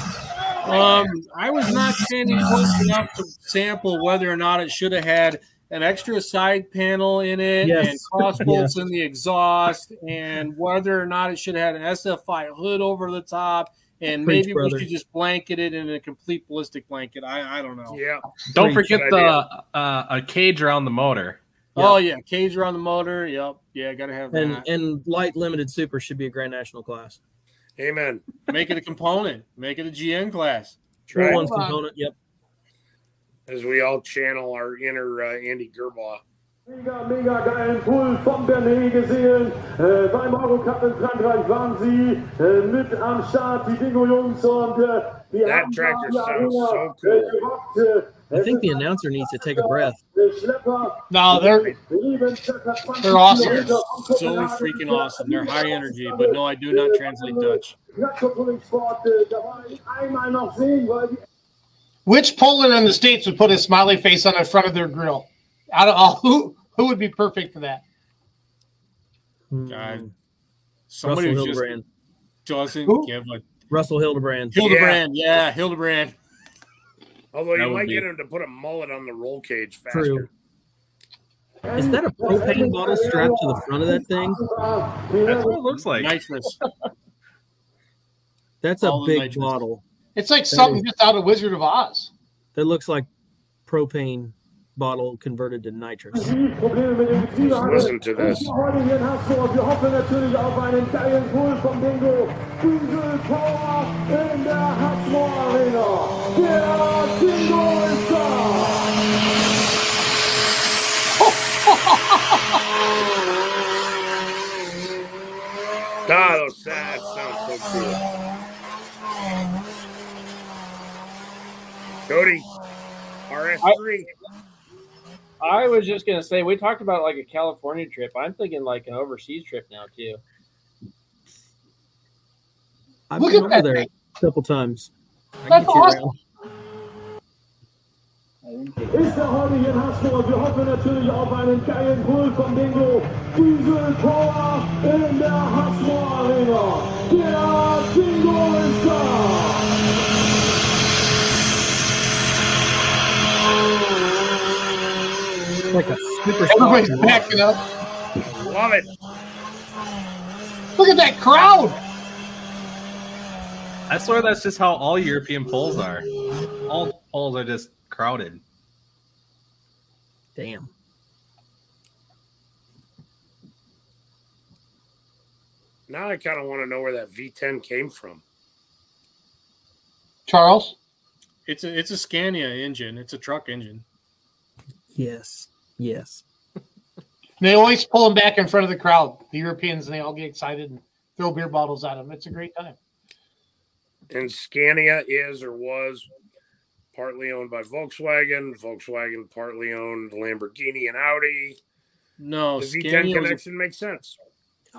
Um, I was not standing close enough to sample whether or not it should have had an extra side panel in it Yes. and cross *laughs* bolts Yes. in the exhaust, and whether or not it should have had an SFI hood over the top and Preach, maybe brother. we should just blanket it in a complete ballistic blanket. I, I don't know. Yeah. Don't Great forget the uh, a cage around the motor. Oh yeah, cage around the motor. Yep. Yeah, gotta have And that. and light limited super should be a Grand National class. Amen. Make it a component. Make it a GN class. Four Right. ones component. Yep. As we all channel our inner uh, Andy Gerbaugh. Mega, mega geilen Pull vom Bernet gesehen. Äh, beim Eurocup in Frankreich waren sie äh, mit am Start, die Dingo-Jungs. Und äh, die That haben tractor sounds Arena, so äh, cool. gerockt. Äh, I think the announcer needs to take a breath. No, they're Lieben circa 20 They're awesome. So freaking awesome. They're high energy, but no, I do not translate Dutch. Which Poland in the states would put a smiley face on the front of their grill? Out of all, who who would be perfect for that? Hmm. God. Somebody Russell who just Hildebrand. doesn't Who? give a Russell Hildebrand. Hildebrand. Yeah, Hildebrand. Although That you might be- get him to put a mullet on the roll cage faster. True. Is that a propane bottle strapped to the front of that thing? That's what it looks like. Nitrous. That's a All big bottle. It's like That something is- just out of Wizard of Oz. That looks like propane bottle converted to nitrous. Probleme mit dem Getriebe hatte. Listen to this. Und heute hier in Haßdorf. Wir hoffen natürlich auf einen geilen Pull vom Bingo. Diesel Power in der Haßmoor Arena. Der Bingo ist da. God, those that sounds so cool. Cody, RS3. I was just gonna say we talked about like a California trip. I'm thinking like an overseas trip now too. I've Look been at over that there a couple times. That's awesome. around. Ist er heute hier in Haßdorf. Wir hoffen natürlich auf einen geilen Pull vom Bingo. Diesel Power in der Haßmoor Arena. Der Bingo ist da. Like a super Everybody's soft backing up. Love it. Look at that crowd. I swear that's just how all European polls are. All polls are just crowded. Damn. Now I kind of want to know where that V10 came from. Charles, It's a it's a Scania engine. It's a truck engine. Yes. Yes. they always pull them back in front of the crowd. The Europeans, and they all get excited and throw beer bottles at them. It's a great time. And Scania is or was partly owned by Volkswagen. Volkswagen partly owned Lamborghini and Audi. No, the V10 Scania was connection makes sense.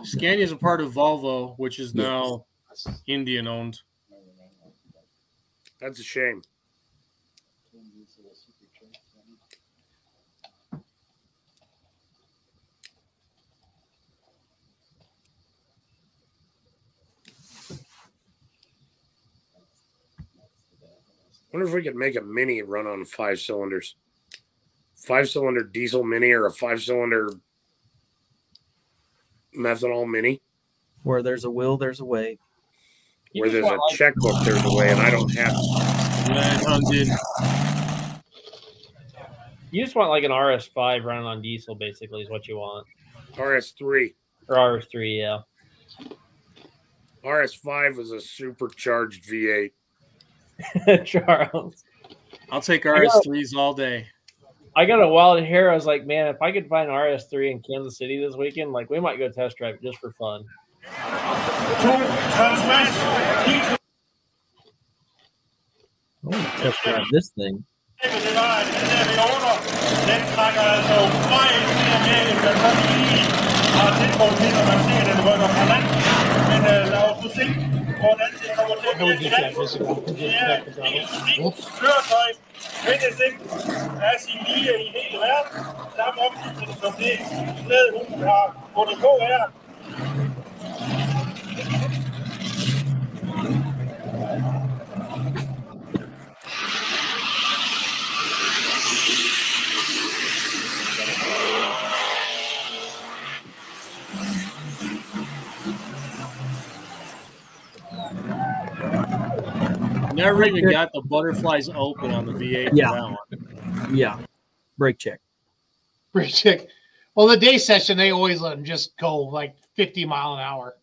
Scania is a part of Volvo, which is now Indian owned. That's a shame. Wonder if we could make a mini run on five cylinders. Five cylinder diesel mini or a five cylinder methanol mini Where there's a will, there's a way. where there's a checkbook, there's a way, and I don't have it. You just want like an RS5 running on diesel, basically, is what you want. RS3. Or RS3, yeah. RS5 is a supercharged V8. *laughs* Charles. I'll take RS3s all day. I got a wild hair. I was like, man, if I could find RS3 in Kansas City this weekend, like we might go test drive it just for fun. I want to test drive this thing. køretøj med det af sin lige i hele verden, samme omgivelser som det sted, hun har fundet på her. Never even got the butterflies open on the V8. for Yeah. that one. Yeah. Brake check. Brake check. Well, the day session they always let them just go like 50 mile an hour.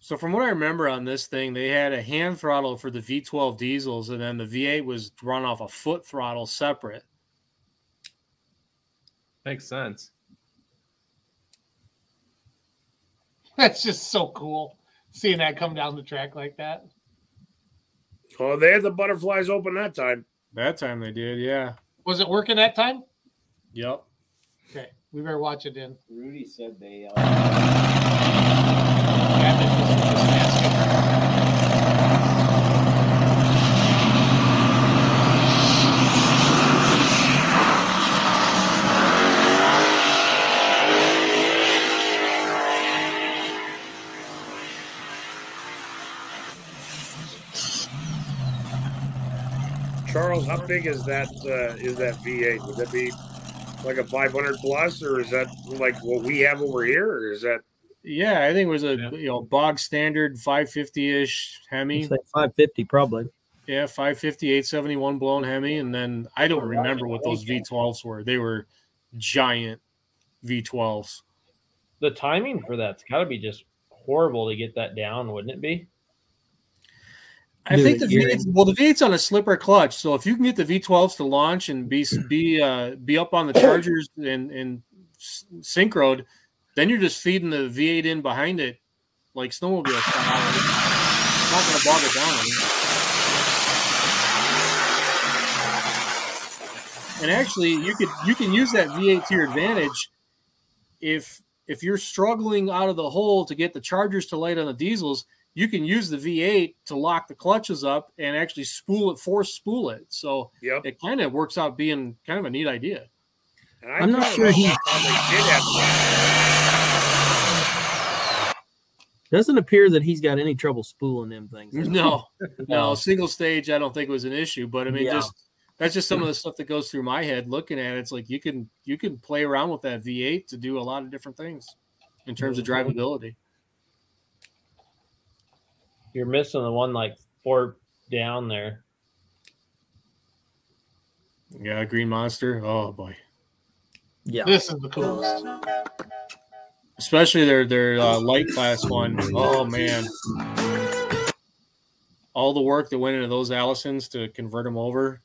So from what I remember on this thing, they had a hand throttle for the V12 diesels, and then the V8 was run off a foot throttle separate. Makes sense. That's just so cool seeing that come down the track like that. Oh, they had the butterflies open that time. That time they did, yeah. Was it working that time? Yep. Okay, we better watch it in. Rudy said they. Uh, Charles, how big is that? Uh, is that V8? Would that be like a 500 plus, or is that like what we have over here, or is that? Yeah, I think it was a you know bog standard 550 ish Hemi. It's like 550 probably. Yeah, 550, 871 blown Hemi, and then I don't remember what those V12s were. They were giant V12s. The timing for that's got to be just horrible to get that down, wouldn't it be? I think the V8, well, the V8's on a slipper clutch, so if you can get the V12s to launch and be *clears throat* be uh, be up on the Chargers and and synchroed, then you're just feeding the V8 in behind it like snowmobile style. It's not going to bog it down. And actually, you could you can use that V8 to your advantage if if you're struggling out of the hole to get the Chargers to light on the diesels. You can use the V8 to lock the clutches up and actually spool it, force spool it. So it kind of works out being kind of a neat idea. And I'm not sure he- how they did have Doesn't appear that he's got any trouble spooling them things. *laughs* No, no, single stage. I don't think was an issue, but I mean, Yeah. just that's just some of *clears throat* the stuff that goes through my head looking at it. It's like you can you can play around with that V8 to do a lot of different things in terms of drivability. You're missing the one like four down there. Yeah, Green Monster. Oh boy, Yeah, This is the coolest. especially their their uh, light class one. Oh man, all the work that went into those Allisons to convert them over.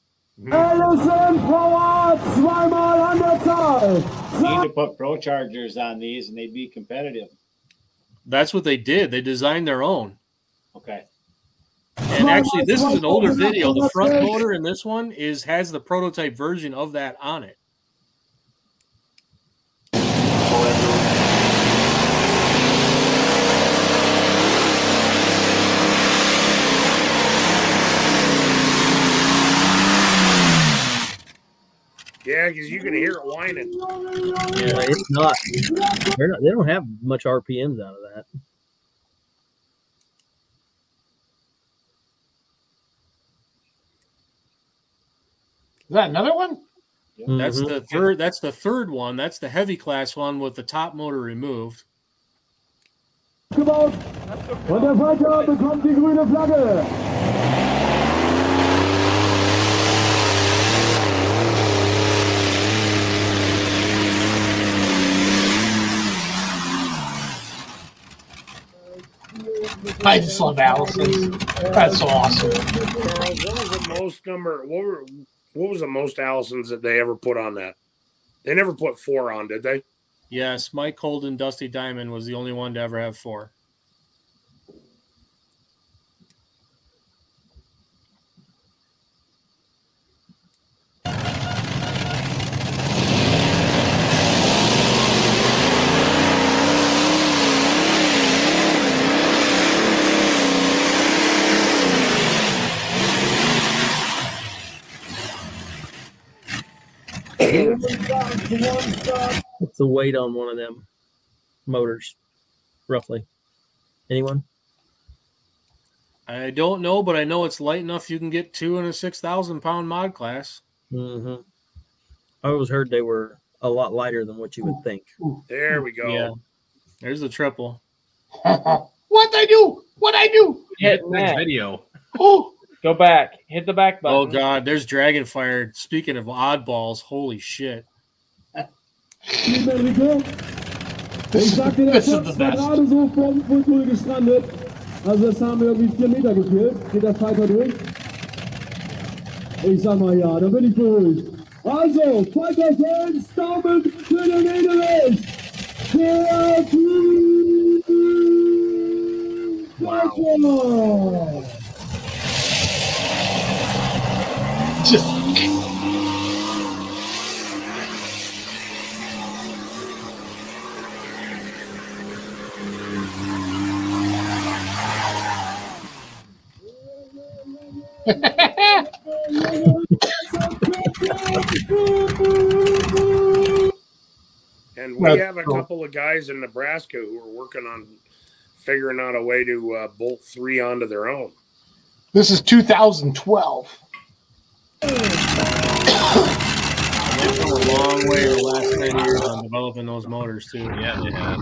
Allison Power, zweimal an der Zahl. Need to put Pro Chargers on these and they'd be competitive. That's what they did. They designed their own. Okay. And actually, this is an older video. The front motor in this one is has the prototype version of that on it. Yeah, because you can hear it whining. Yeah, it's not. They're not. They don't have much RPMs out of that. Is that another one? That's Mhm. the third. That's the third one. That's the heavy class one with the top motor removed. Gebaut. Und der Fighter bekommt die grüne Flagge. I just love Allison. That's so awesome. Charles, what was the most number? What were what was the most Allisons that they ever put on that? They never put four on, did they? Yes, Mike Holden, Dusty Diamond was the only one to ever have four. What's the weight on one of them motors, roughly? Anyone? I don't know, but I know it's light enough you can get two in a six thousand pound mod class. Mm-hmm. I always heard they were a lot lighter than what you would think. There we go. Yeah. There's the triple. *laughs* What I do? What I do? Hit Next video. Oh, Go back. Hit the back button. Oh god, there's Dragonfire. Speaking of oddballs, holy shit. Ich sagte, der This Schutz war gerade so vom Pultmüll gestrandet. Also das haben wir irgendwie vier Meter gefehlt. Geht der Fighter durch? Ich sag mal ja, da bin ich beruhigt. Also, Fighter Fans, Daumen für den Edelweiß. Der Team Deutschland. Just cool. couple of guys in Nebraska who are working on figuring out a way to uh, bolt three onto their own. this is 2012. They've come a long way in the last 10 years on developing those motors too. Yeah, they have.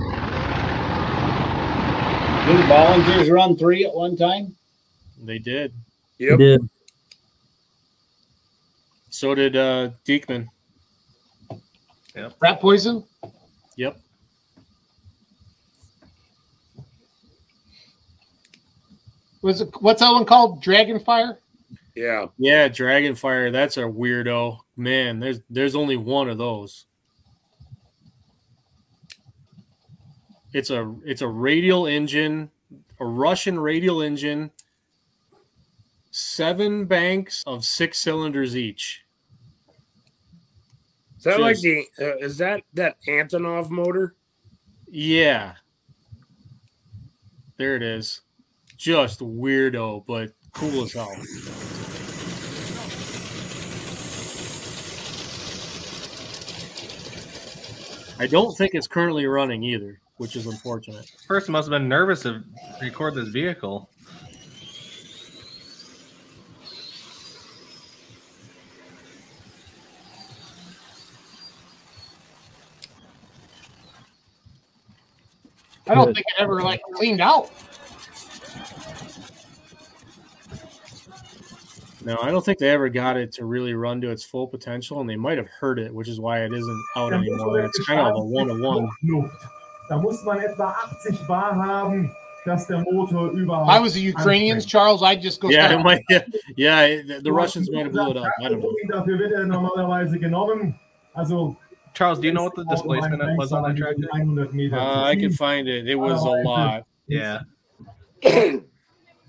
Did the volunteers run three at one time? They did. Yep. Did So did uh Diekman. Rat poison. Yep. Was it what's that one called? Dragonfire. Yeah. Yeah, Dragonfire, that's a weirdo. Man, there's there's only one of those. It's a it's a radial engine, a Russian radial engine, seven banks of six cylinders each. Is that like the? Uh, is that that Antonov motor? Yeah. There it is. Just weirdo, but cool as hell. I don't think it's currently running either, which is unfortunate. Person must have been nervous to record this vehicle. I don't think it ever like cleaned out. No, I don't think they ever got it to really run to its full potential, and they might have hurt it, which is why it isn't out Da anymore. It's kind of a one on one. Da muss man etwa 80 Bar haben, dass der Motor überhaupt. I was the Ukrainians, Charles, I'd just go. Yeah, start- it might, yeah, yeah. The, the Russians might have blew it up. I don't know. Dafür wird er normalerweise genommen. Also. Charles, do you know what the displacement was on that tractor? 100 Meter. Uh, I can find it. It was a lot. Yeah. *coughs*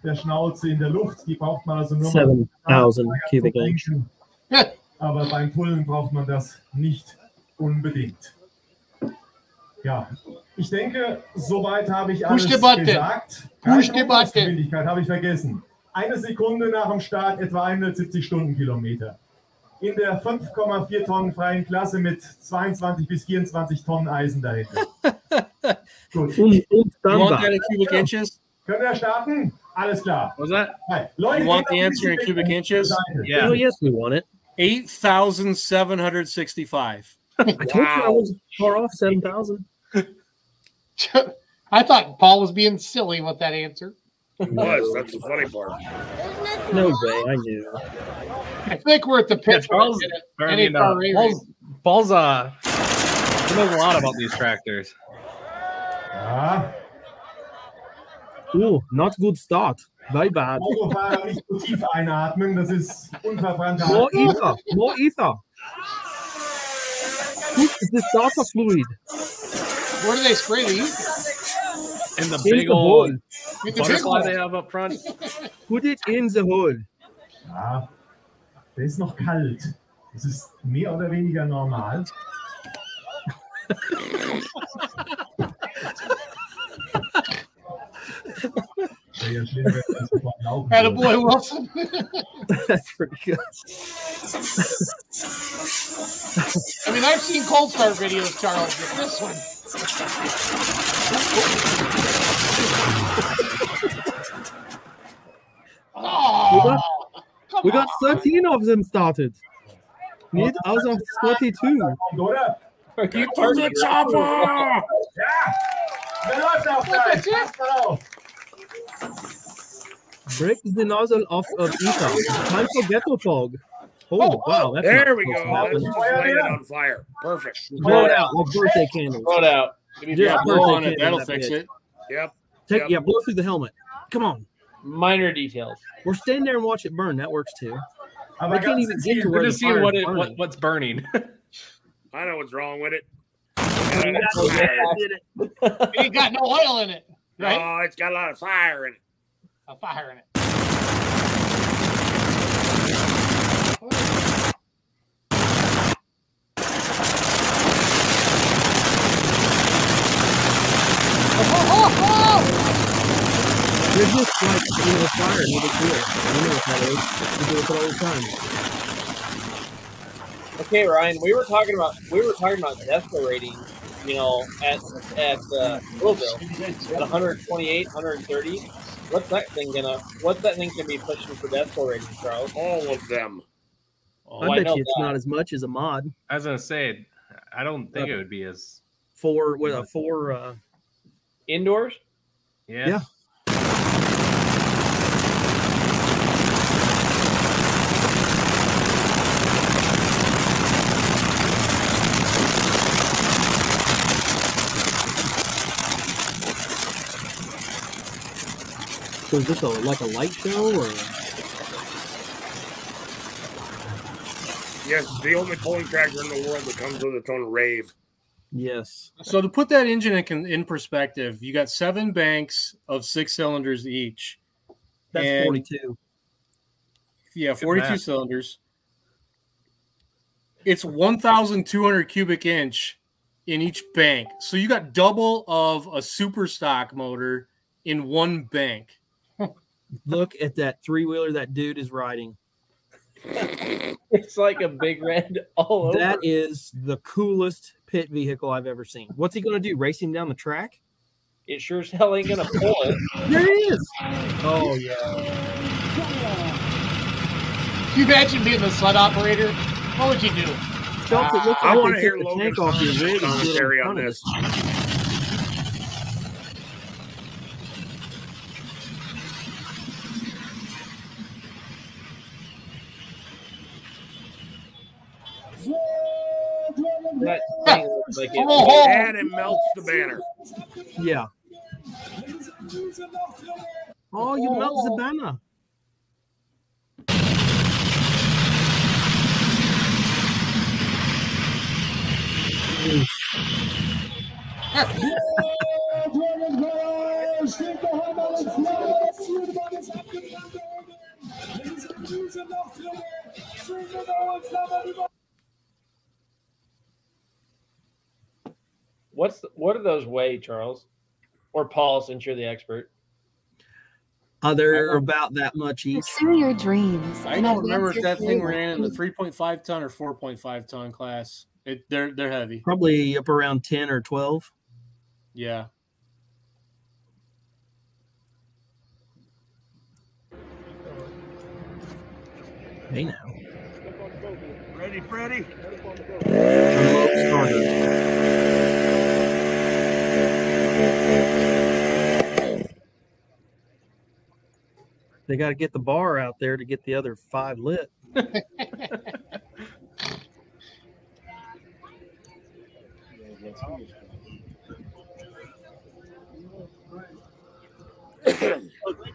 Der Schnauze in der Luft, die braucht man also nur 7,000 cubic inch. Aber beim Pullen braucht man das nicht unbedingt. Ja, ich denke, soweit habe ich alles Push the button. gesagt. Push the button. Geschwindigkeit habe ich vergessen. Eine Sekunde nach dem Start etwa 170 Stundenkilometer. In der 5,4 Tonnen freien Klasse mit 22 bis 24 Tonnen Eisen dahinter. *laughs* Gut. Und, und dann You want war- in cubic inches? Können wir starten? Alles klar. Was that? Hi. Leute, You want the answer in cubic inches? Seite. Oh, yes, we want it. 8,765. I told you I was far off 7,000. *laughs* I thought Paul was being silly with that answer. It was. That's the funny part. No way, I knew. I think we're at the Yeah, pitch. where Charles, we. I Any mean, uh, car race. Paul's, Paul's, uh, he knows a lot about these tractors. Ja. Oh, not good start. Very bad. Autofahrer nicht so tief einatmen, das ist unverbrannte More ether. More ether. Put the starter fluid. Where do they spray these? In the In big the old hole. With the big butterfly one. they have up front. Put it in the hole. Ja, der ist noch kalt. Das ist mehr oder weniger normal. Wäre ja schlimm, wenn das sofort laufen würde. boy Wilson. That's pretty good. I mean, I've seen cold start videos, Charles, but this one. Oh, come we got on. 13 of them started. Need out of 32. Kommt, oder? Keep to the chopper! Ja! Wer läuft auf Look gleich? at you. Passt mal auf! Break the nozzle off of Ethan. Time for ghetto fog. Oh, Oh, oh. wow. That's there we go. to just light it on fire. Perfect. Blow it out like birthday candles. Blow it out. Give me Just Blow on it. candles, That'll fix bitch. it. Yep. Take, Yep. Yeah, blow through the helmet. Come on. Minor details. We're standing there and watch it burn. That works too. Oh I can't even get to We're where the just seeing what, it, what what's burning. *laughs* I know what's wrong with it. It ain't got no oil in it, right? Oh, it's got a lot of fire in it. A fire in it. They're just like you know fire. No big deal. You know what that is. We do it all the time. Okay, Ryan, we were talking about we were talking about Despo rating, you know, at at uh, Louisville at 128, 130. What's that thing gonna? What's that thing gonna be pushing for Despo rating, Charles? All of them. Oh, I I bet know you it's that. not as much as a mod. I was gonna say, I don't think it would be as Four with a four. Uh, Indoors? yeah. Yeah. So is this a, like a light show or? Yes, the only pulling tractor in the world that comes with its own rave. Yes. So to put that engine in, in perspective, you got seven banks of six cylinders each. That's And- 42. Yeah, 42 cylinders. It's 1,200 cubic inch in each bank. So you got double of a super stock motor in one bank. Look at that three wheeler that dude is riding. *laughs* It's like a big red all over. That is the coolest pit vehicle I've ever seen. What's he going to do? Race him down the track? It sure as hell ain't gonna pull it. There he is. Oh yeah. Can you imagine being the sled operator? What would you do? Phelps, it looks I like want to hear Logan's tank off your rig and put it commentary on this. Us. That *laughs* thing like it. Oh, oh, oh. And it melts the banner. Yeah. Oh, you melt the banner. What's the, what are those weigh, Charles? Or Paul, since you're the expert. Uh, they're about that much each. Pursue your dreams. I don't remember if that your thing ran in the 3.5 ton or 4.5 ton class. It, they're they're heavy. Probably up around 10 or 12. Yeah. Hey now. Ready, Freddie? They got to get the bar out there to get the other five lit. *coughs*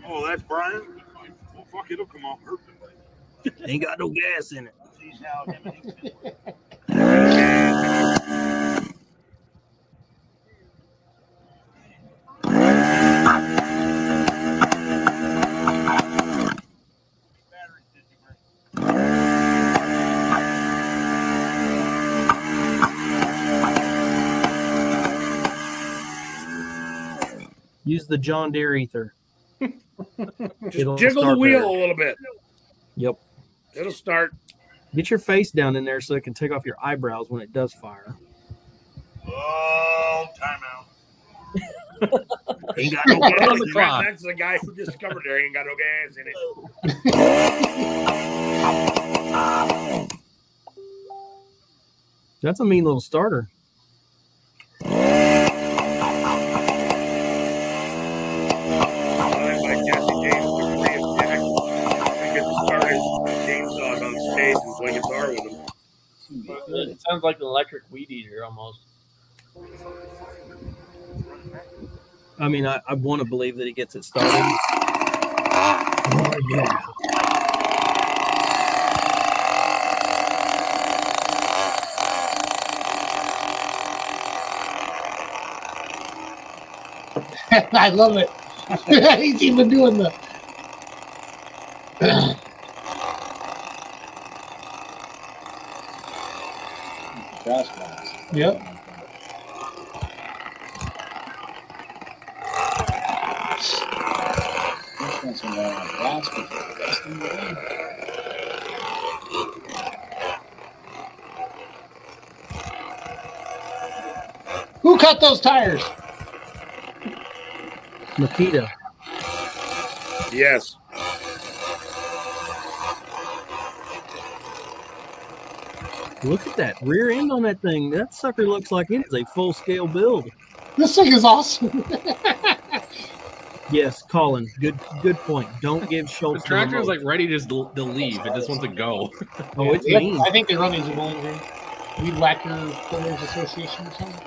oh, that's Brian. Well, fuck, it'll come off. Ain't got no gas in it. Use the John Deere ether. *laughs* Just It'll jiggle the start wheel better. a little bit. Yep. It'll start. Get your face down in there so it can take off your eyebrows when it does fire. Oh, timeout. *laughs* Ain't got no gas Holy in it. crap, that's the guy who discovered there ain't got no gas in it. That's a mean little starter. It sounds like an electric weed eater almost. I mean, I, I want to believe that he gets it started. Oh, yeah. *laughs* I love it. *laughs* He's even doing the. *clears throat* Yep. Who cut those tires? Makita. Yes. Look at that rear end on that thing. That sucker looks like it is a full scale build. This thing is awesome. *laughs* Yes, Colin. Good good point. Don't give The Schultz. the tractor is like ready to, just to leave. It just wants to go. *laughs* Oh, it's Yeah, mean. I think they run these in Bowling Green. Weed Whacker Players Association or something.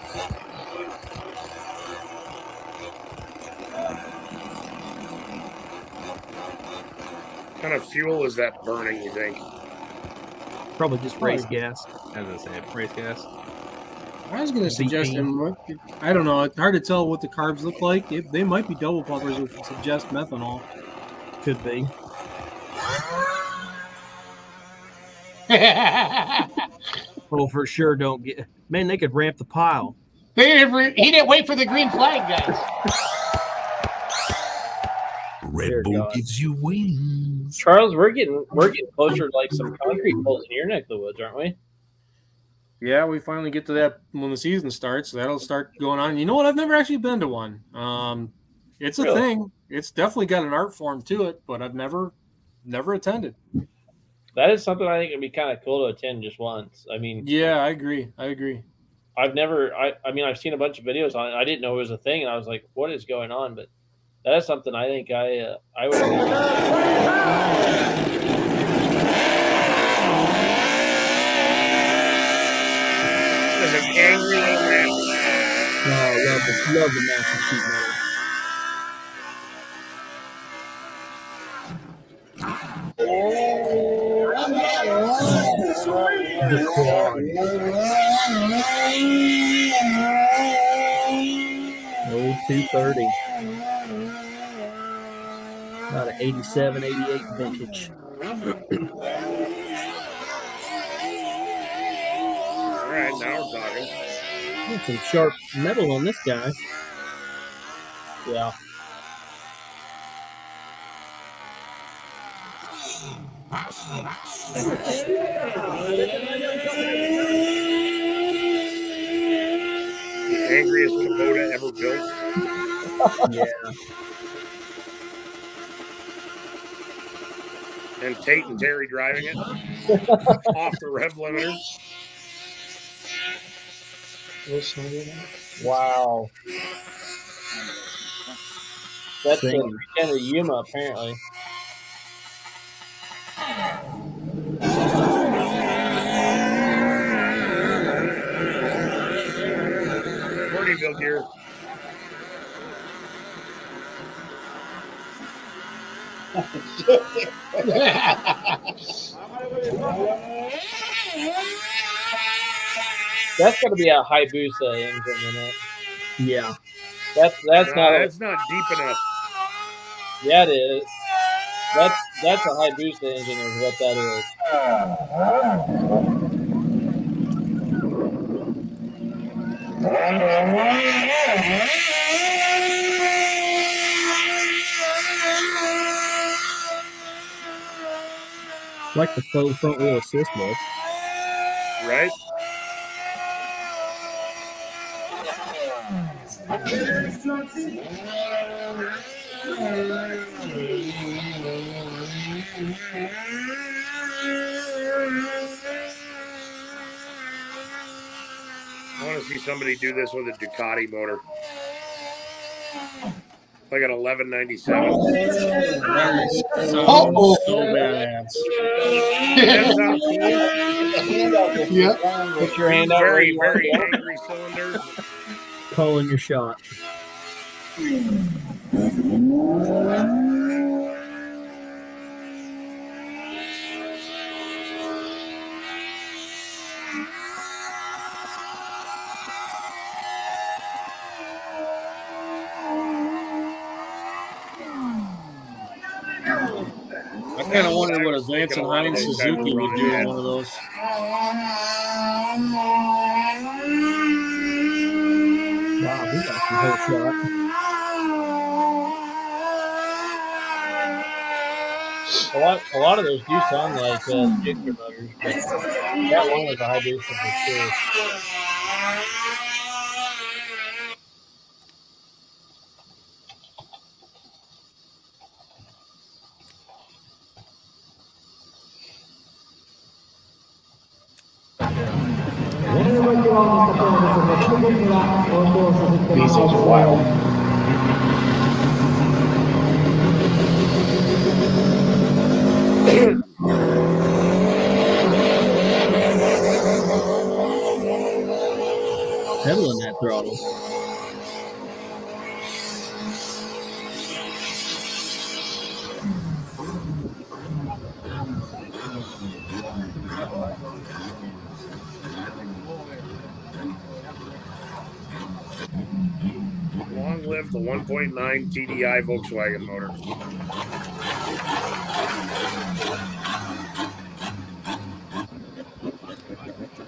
What kind of fuel is that burning? You think? Probably just race gas. As I say, race gas. I was going to suggest them. I don't know. It's hard to tell what the carbs look like. It, they might be double pumpers, which would suggest methanol. Could be. *laughs* Oh, for sure. Don't get. Man, they could ramp the pile. They didn't re- he didn't wait for the green flag, guys. *laughs* Red Bull gives you wings. Charles, we're getting we're getting closer to like some concrete poles in your neck of the woods, aren't we? Yeah, we finally get to that when the season starts. That'll start going on. You know what? I've never actually been to one. Um, it's a Really? thing. It's definitely got an art form to it, but I've never, never attended. That is something I think would be kind of cool to attend just once. I mean, Yeah, I agree. I agree. I've never. I, I mean, I've seen a bunch of videos on it. I didn't know it was a thing, and I was like, "What is going on?" But that is something I think I uh, I would. There's an angry little man. Oh, love the love the massive sheet metal. The. Oh, 230. About an 87, 88 vintage. All right, now we're talking. Got some sharp metal on this guy. Yeah. The angriest Kubota ever built. *laughs* yeah. And Tate and Terry driving it *laughs* off the rev limiter. Wow. That's the Same. weekend of Yuma, apparently. Birdie gear. That's got to be a high Hayabusa engine in it. Yeah. That's that's No, not. a- that's not deep enough. yeah, it is. That's that's a Hayabusa engine, is what that is. *laughs* Like the faux front wheel assist was. Right? I want to see somebody do this with a Ducati motor. Like an 1197. So, Uh-oh. so badass. That sounds cool. the hand out there. Yeah. Put your hand out where Very, you very angry cylinder. Calling your shot. Kind of wonder what a Vance and Hines Suzuki would do in one of those. Wow, he got some whole shot. A lot, a lot of those do sound like uh, jigger motors, but that one was a hybrid for sure. Things are 1.9 TDI Volkswagen motor.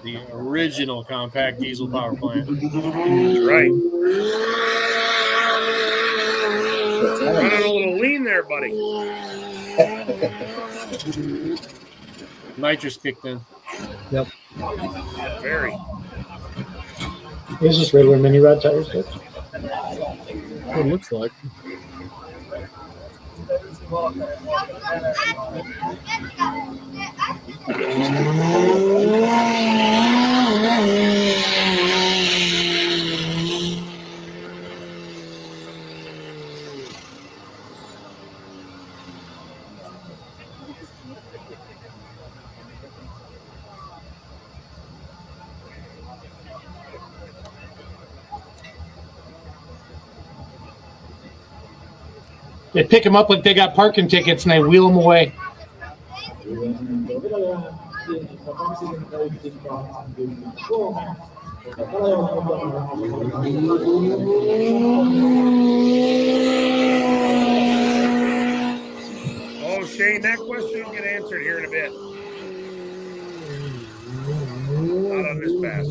The original compact diesel power plant. That's right. Running a little lean there, buddy. Nitrous kicked in. Yep. Very. Is this regular mini rod tires? Dick? What it looks like. They pick them up like they got parking tickets and they wheel them away. Oh, Shane, that question will get answered here in a bit. Not on this pass.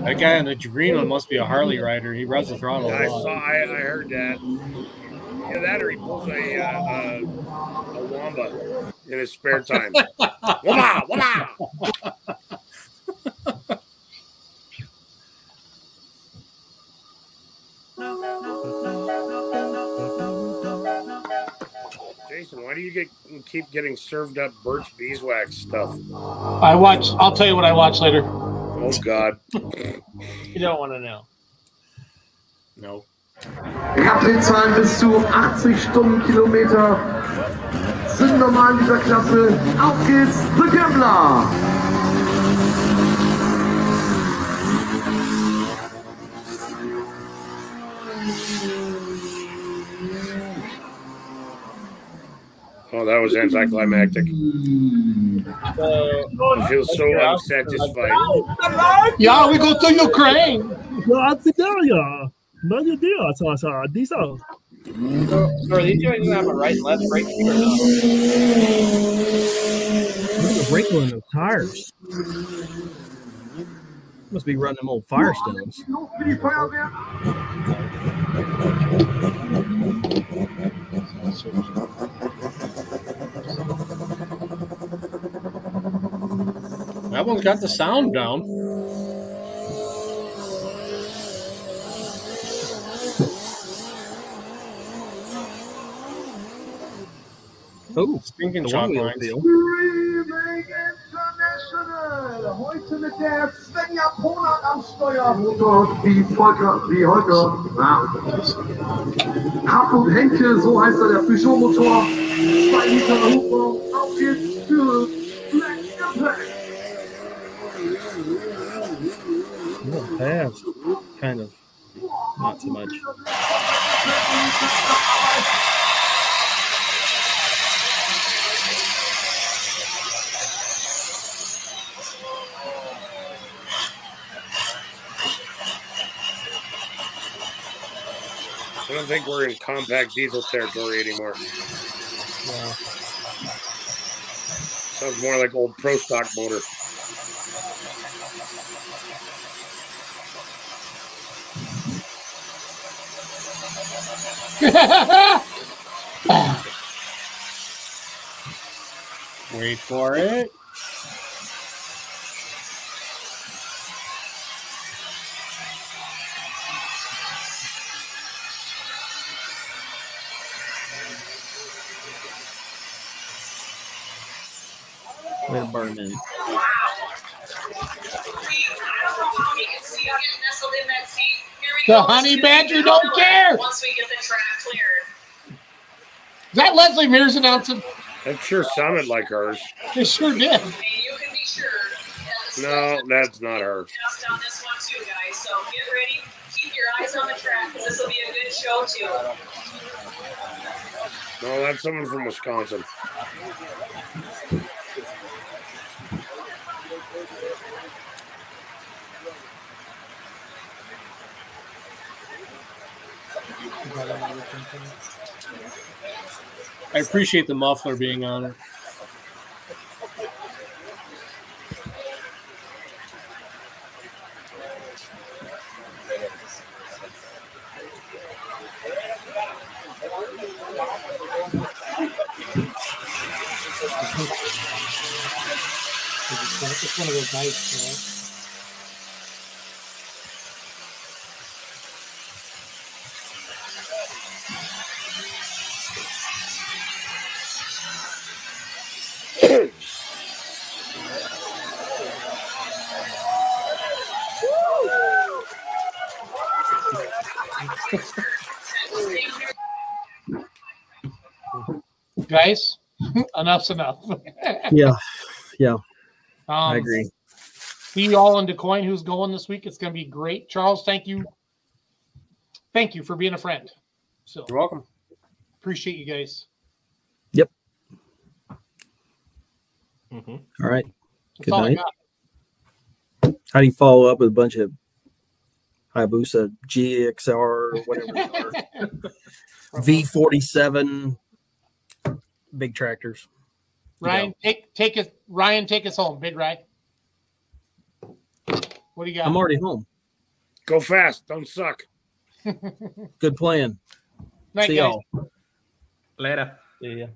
That guy on the green one must be a Harley rider. He rubs the throttle I saw. I, I heard that. Yeah, that or he pulls a uh, a, a wamba in his spare time. *laughs* wamba, wamba. Jason, why do you get keep getting served up Birch beeswax stuff? I watch. I'll tell you what I watch later. Oh God. You don't want to know. No. Radlzahlen bis zu 80 Stundenkilometer sind normal in dieser Klasse. Auf geht's, The Gambler! Oh, that was anticlimactic. So, I feel so unsatisfied. Yeah, we go to Ukraine. Ja, Artigaria. Nagyon deal, så alltså. Diesel. so, so are these guys gonna have a right and left brake or not? Look at the wrinkle in those tires. Must be running them old Firestones. That one's got the sound down. Oh, stinking chalk lines. Heute mit der Svenja Ponat am Steuer. Motor wie Volker, wie Holger. Ja. Hartmut Henke, so heißt er, der Peugeot-Motor. Zwei Liter Hubraum. Kind of. Not so much. I don't think we're in compact diesel territory anymore. Sounds more like old pro stock motor. *laughs* Wait for it. Way to burn in. The honey badger don't care. Once we get the track. Is that Leslie Mears announcing? That sure sounded like hers. It sure did. No, that's not her. On this one too, guys. So get ready. Keep your eyes on the track because this will be a good show too. No, that's someone from Wisconsin. I appreciate the muffler being on it. It's one of those nights, right? Guys, *laughs* enough's enough. *laughs* Yeah. Yeah. Um, I agree. See you all in DuQuoin who's going this week. It's going to be great. Charles, thank you. Thank you for being a friend. So You're welcome. appreciate you guys. Yep. Mm-hmm. All right. That's Good all I night. got. How do you follow up with a bunch of Hayabusa GXR or whatever they are? *laughs* V47 big tractors. Ryan, take take us. Ryan, take us home. Big Ryan. What do you got? I'm already home. Go fast. Don't suck. *laughs* Good plan. Night, See guys. y'all. Later. See ya.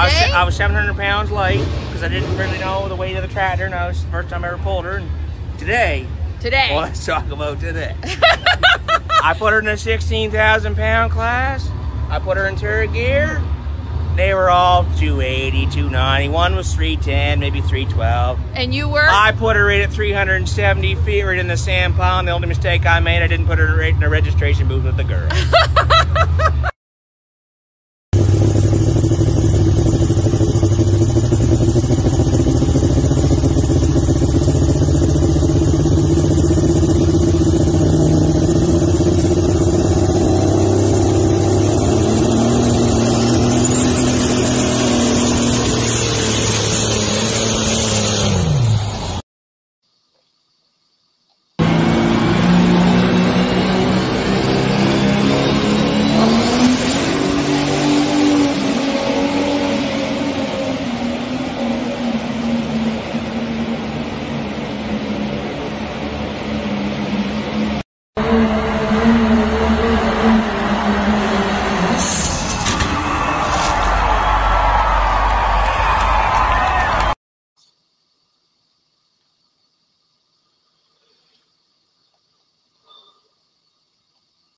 I was. I was 700 pounds light because I didn't really know the weight of the tractor, and I was the first time I ever pulled her. And today, Today. well, let's talk about today. *laughs* I put her in the 16,000 pound class. I put her in turret gear. They were all 280, 290. One was 310, maybe 312. And you were? I put her in at 370 feet right in the sand pond. The only mistake I made, I didn't put her right in the registration booth with the girl. *laughs*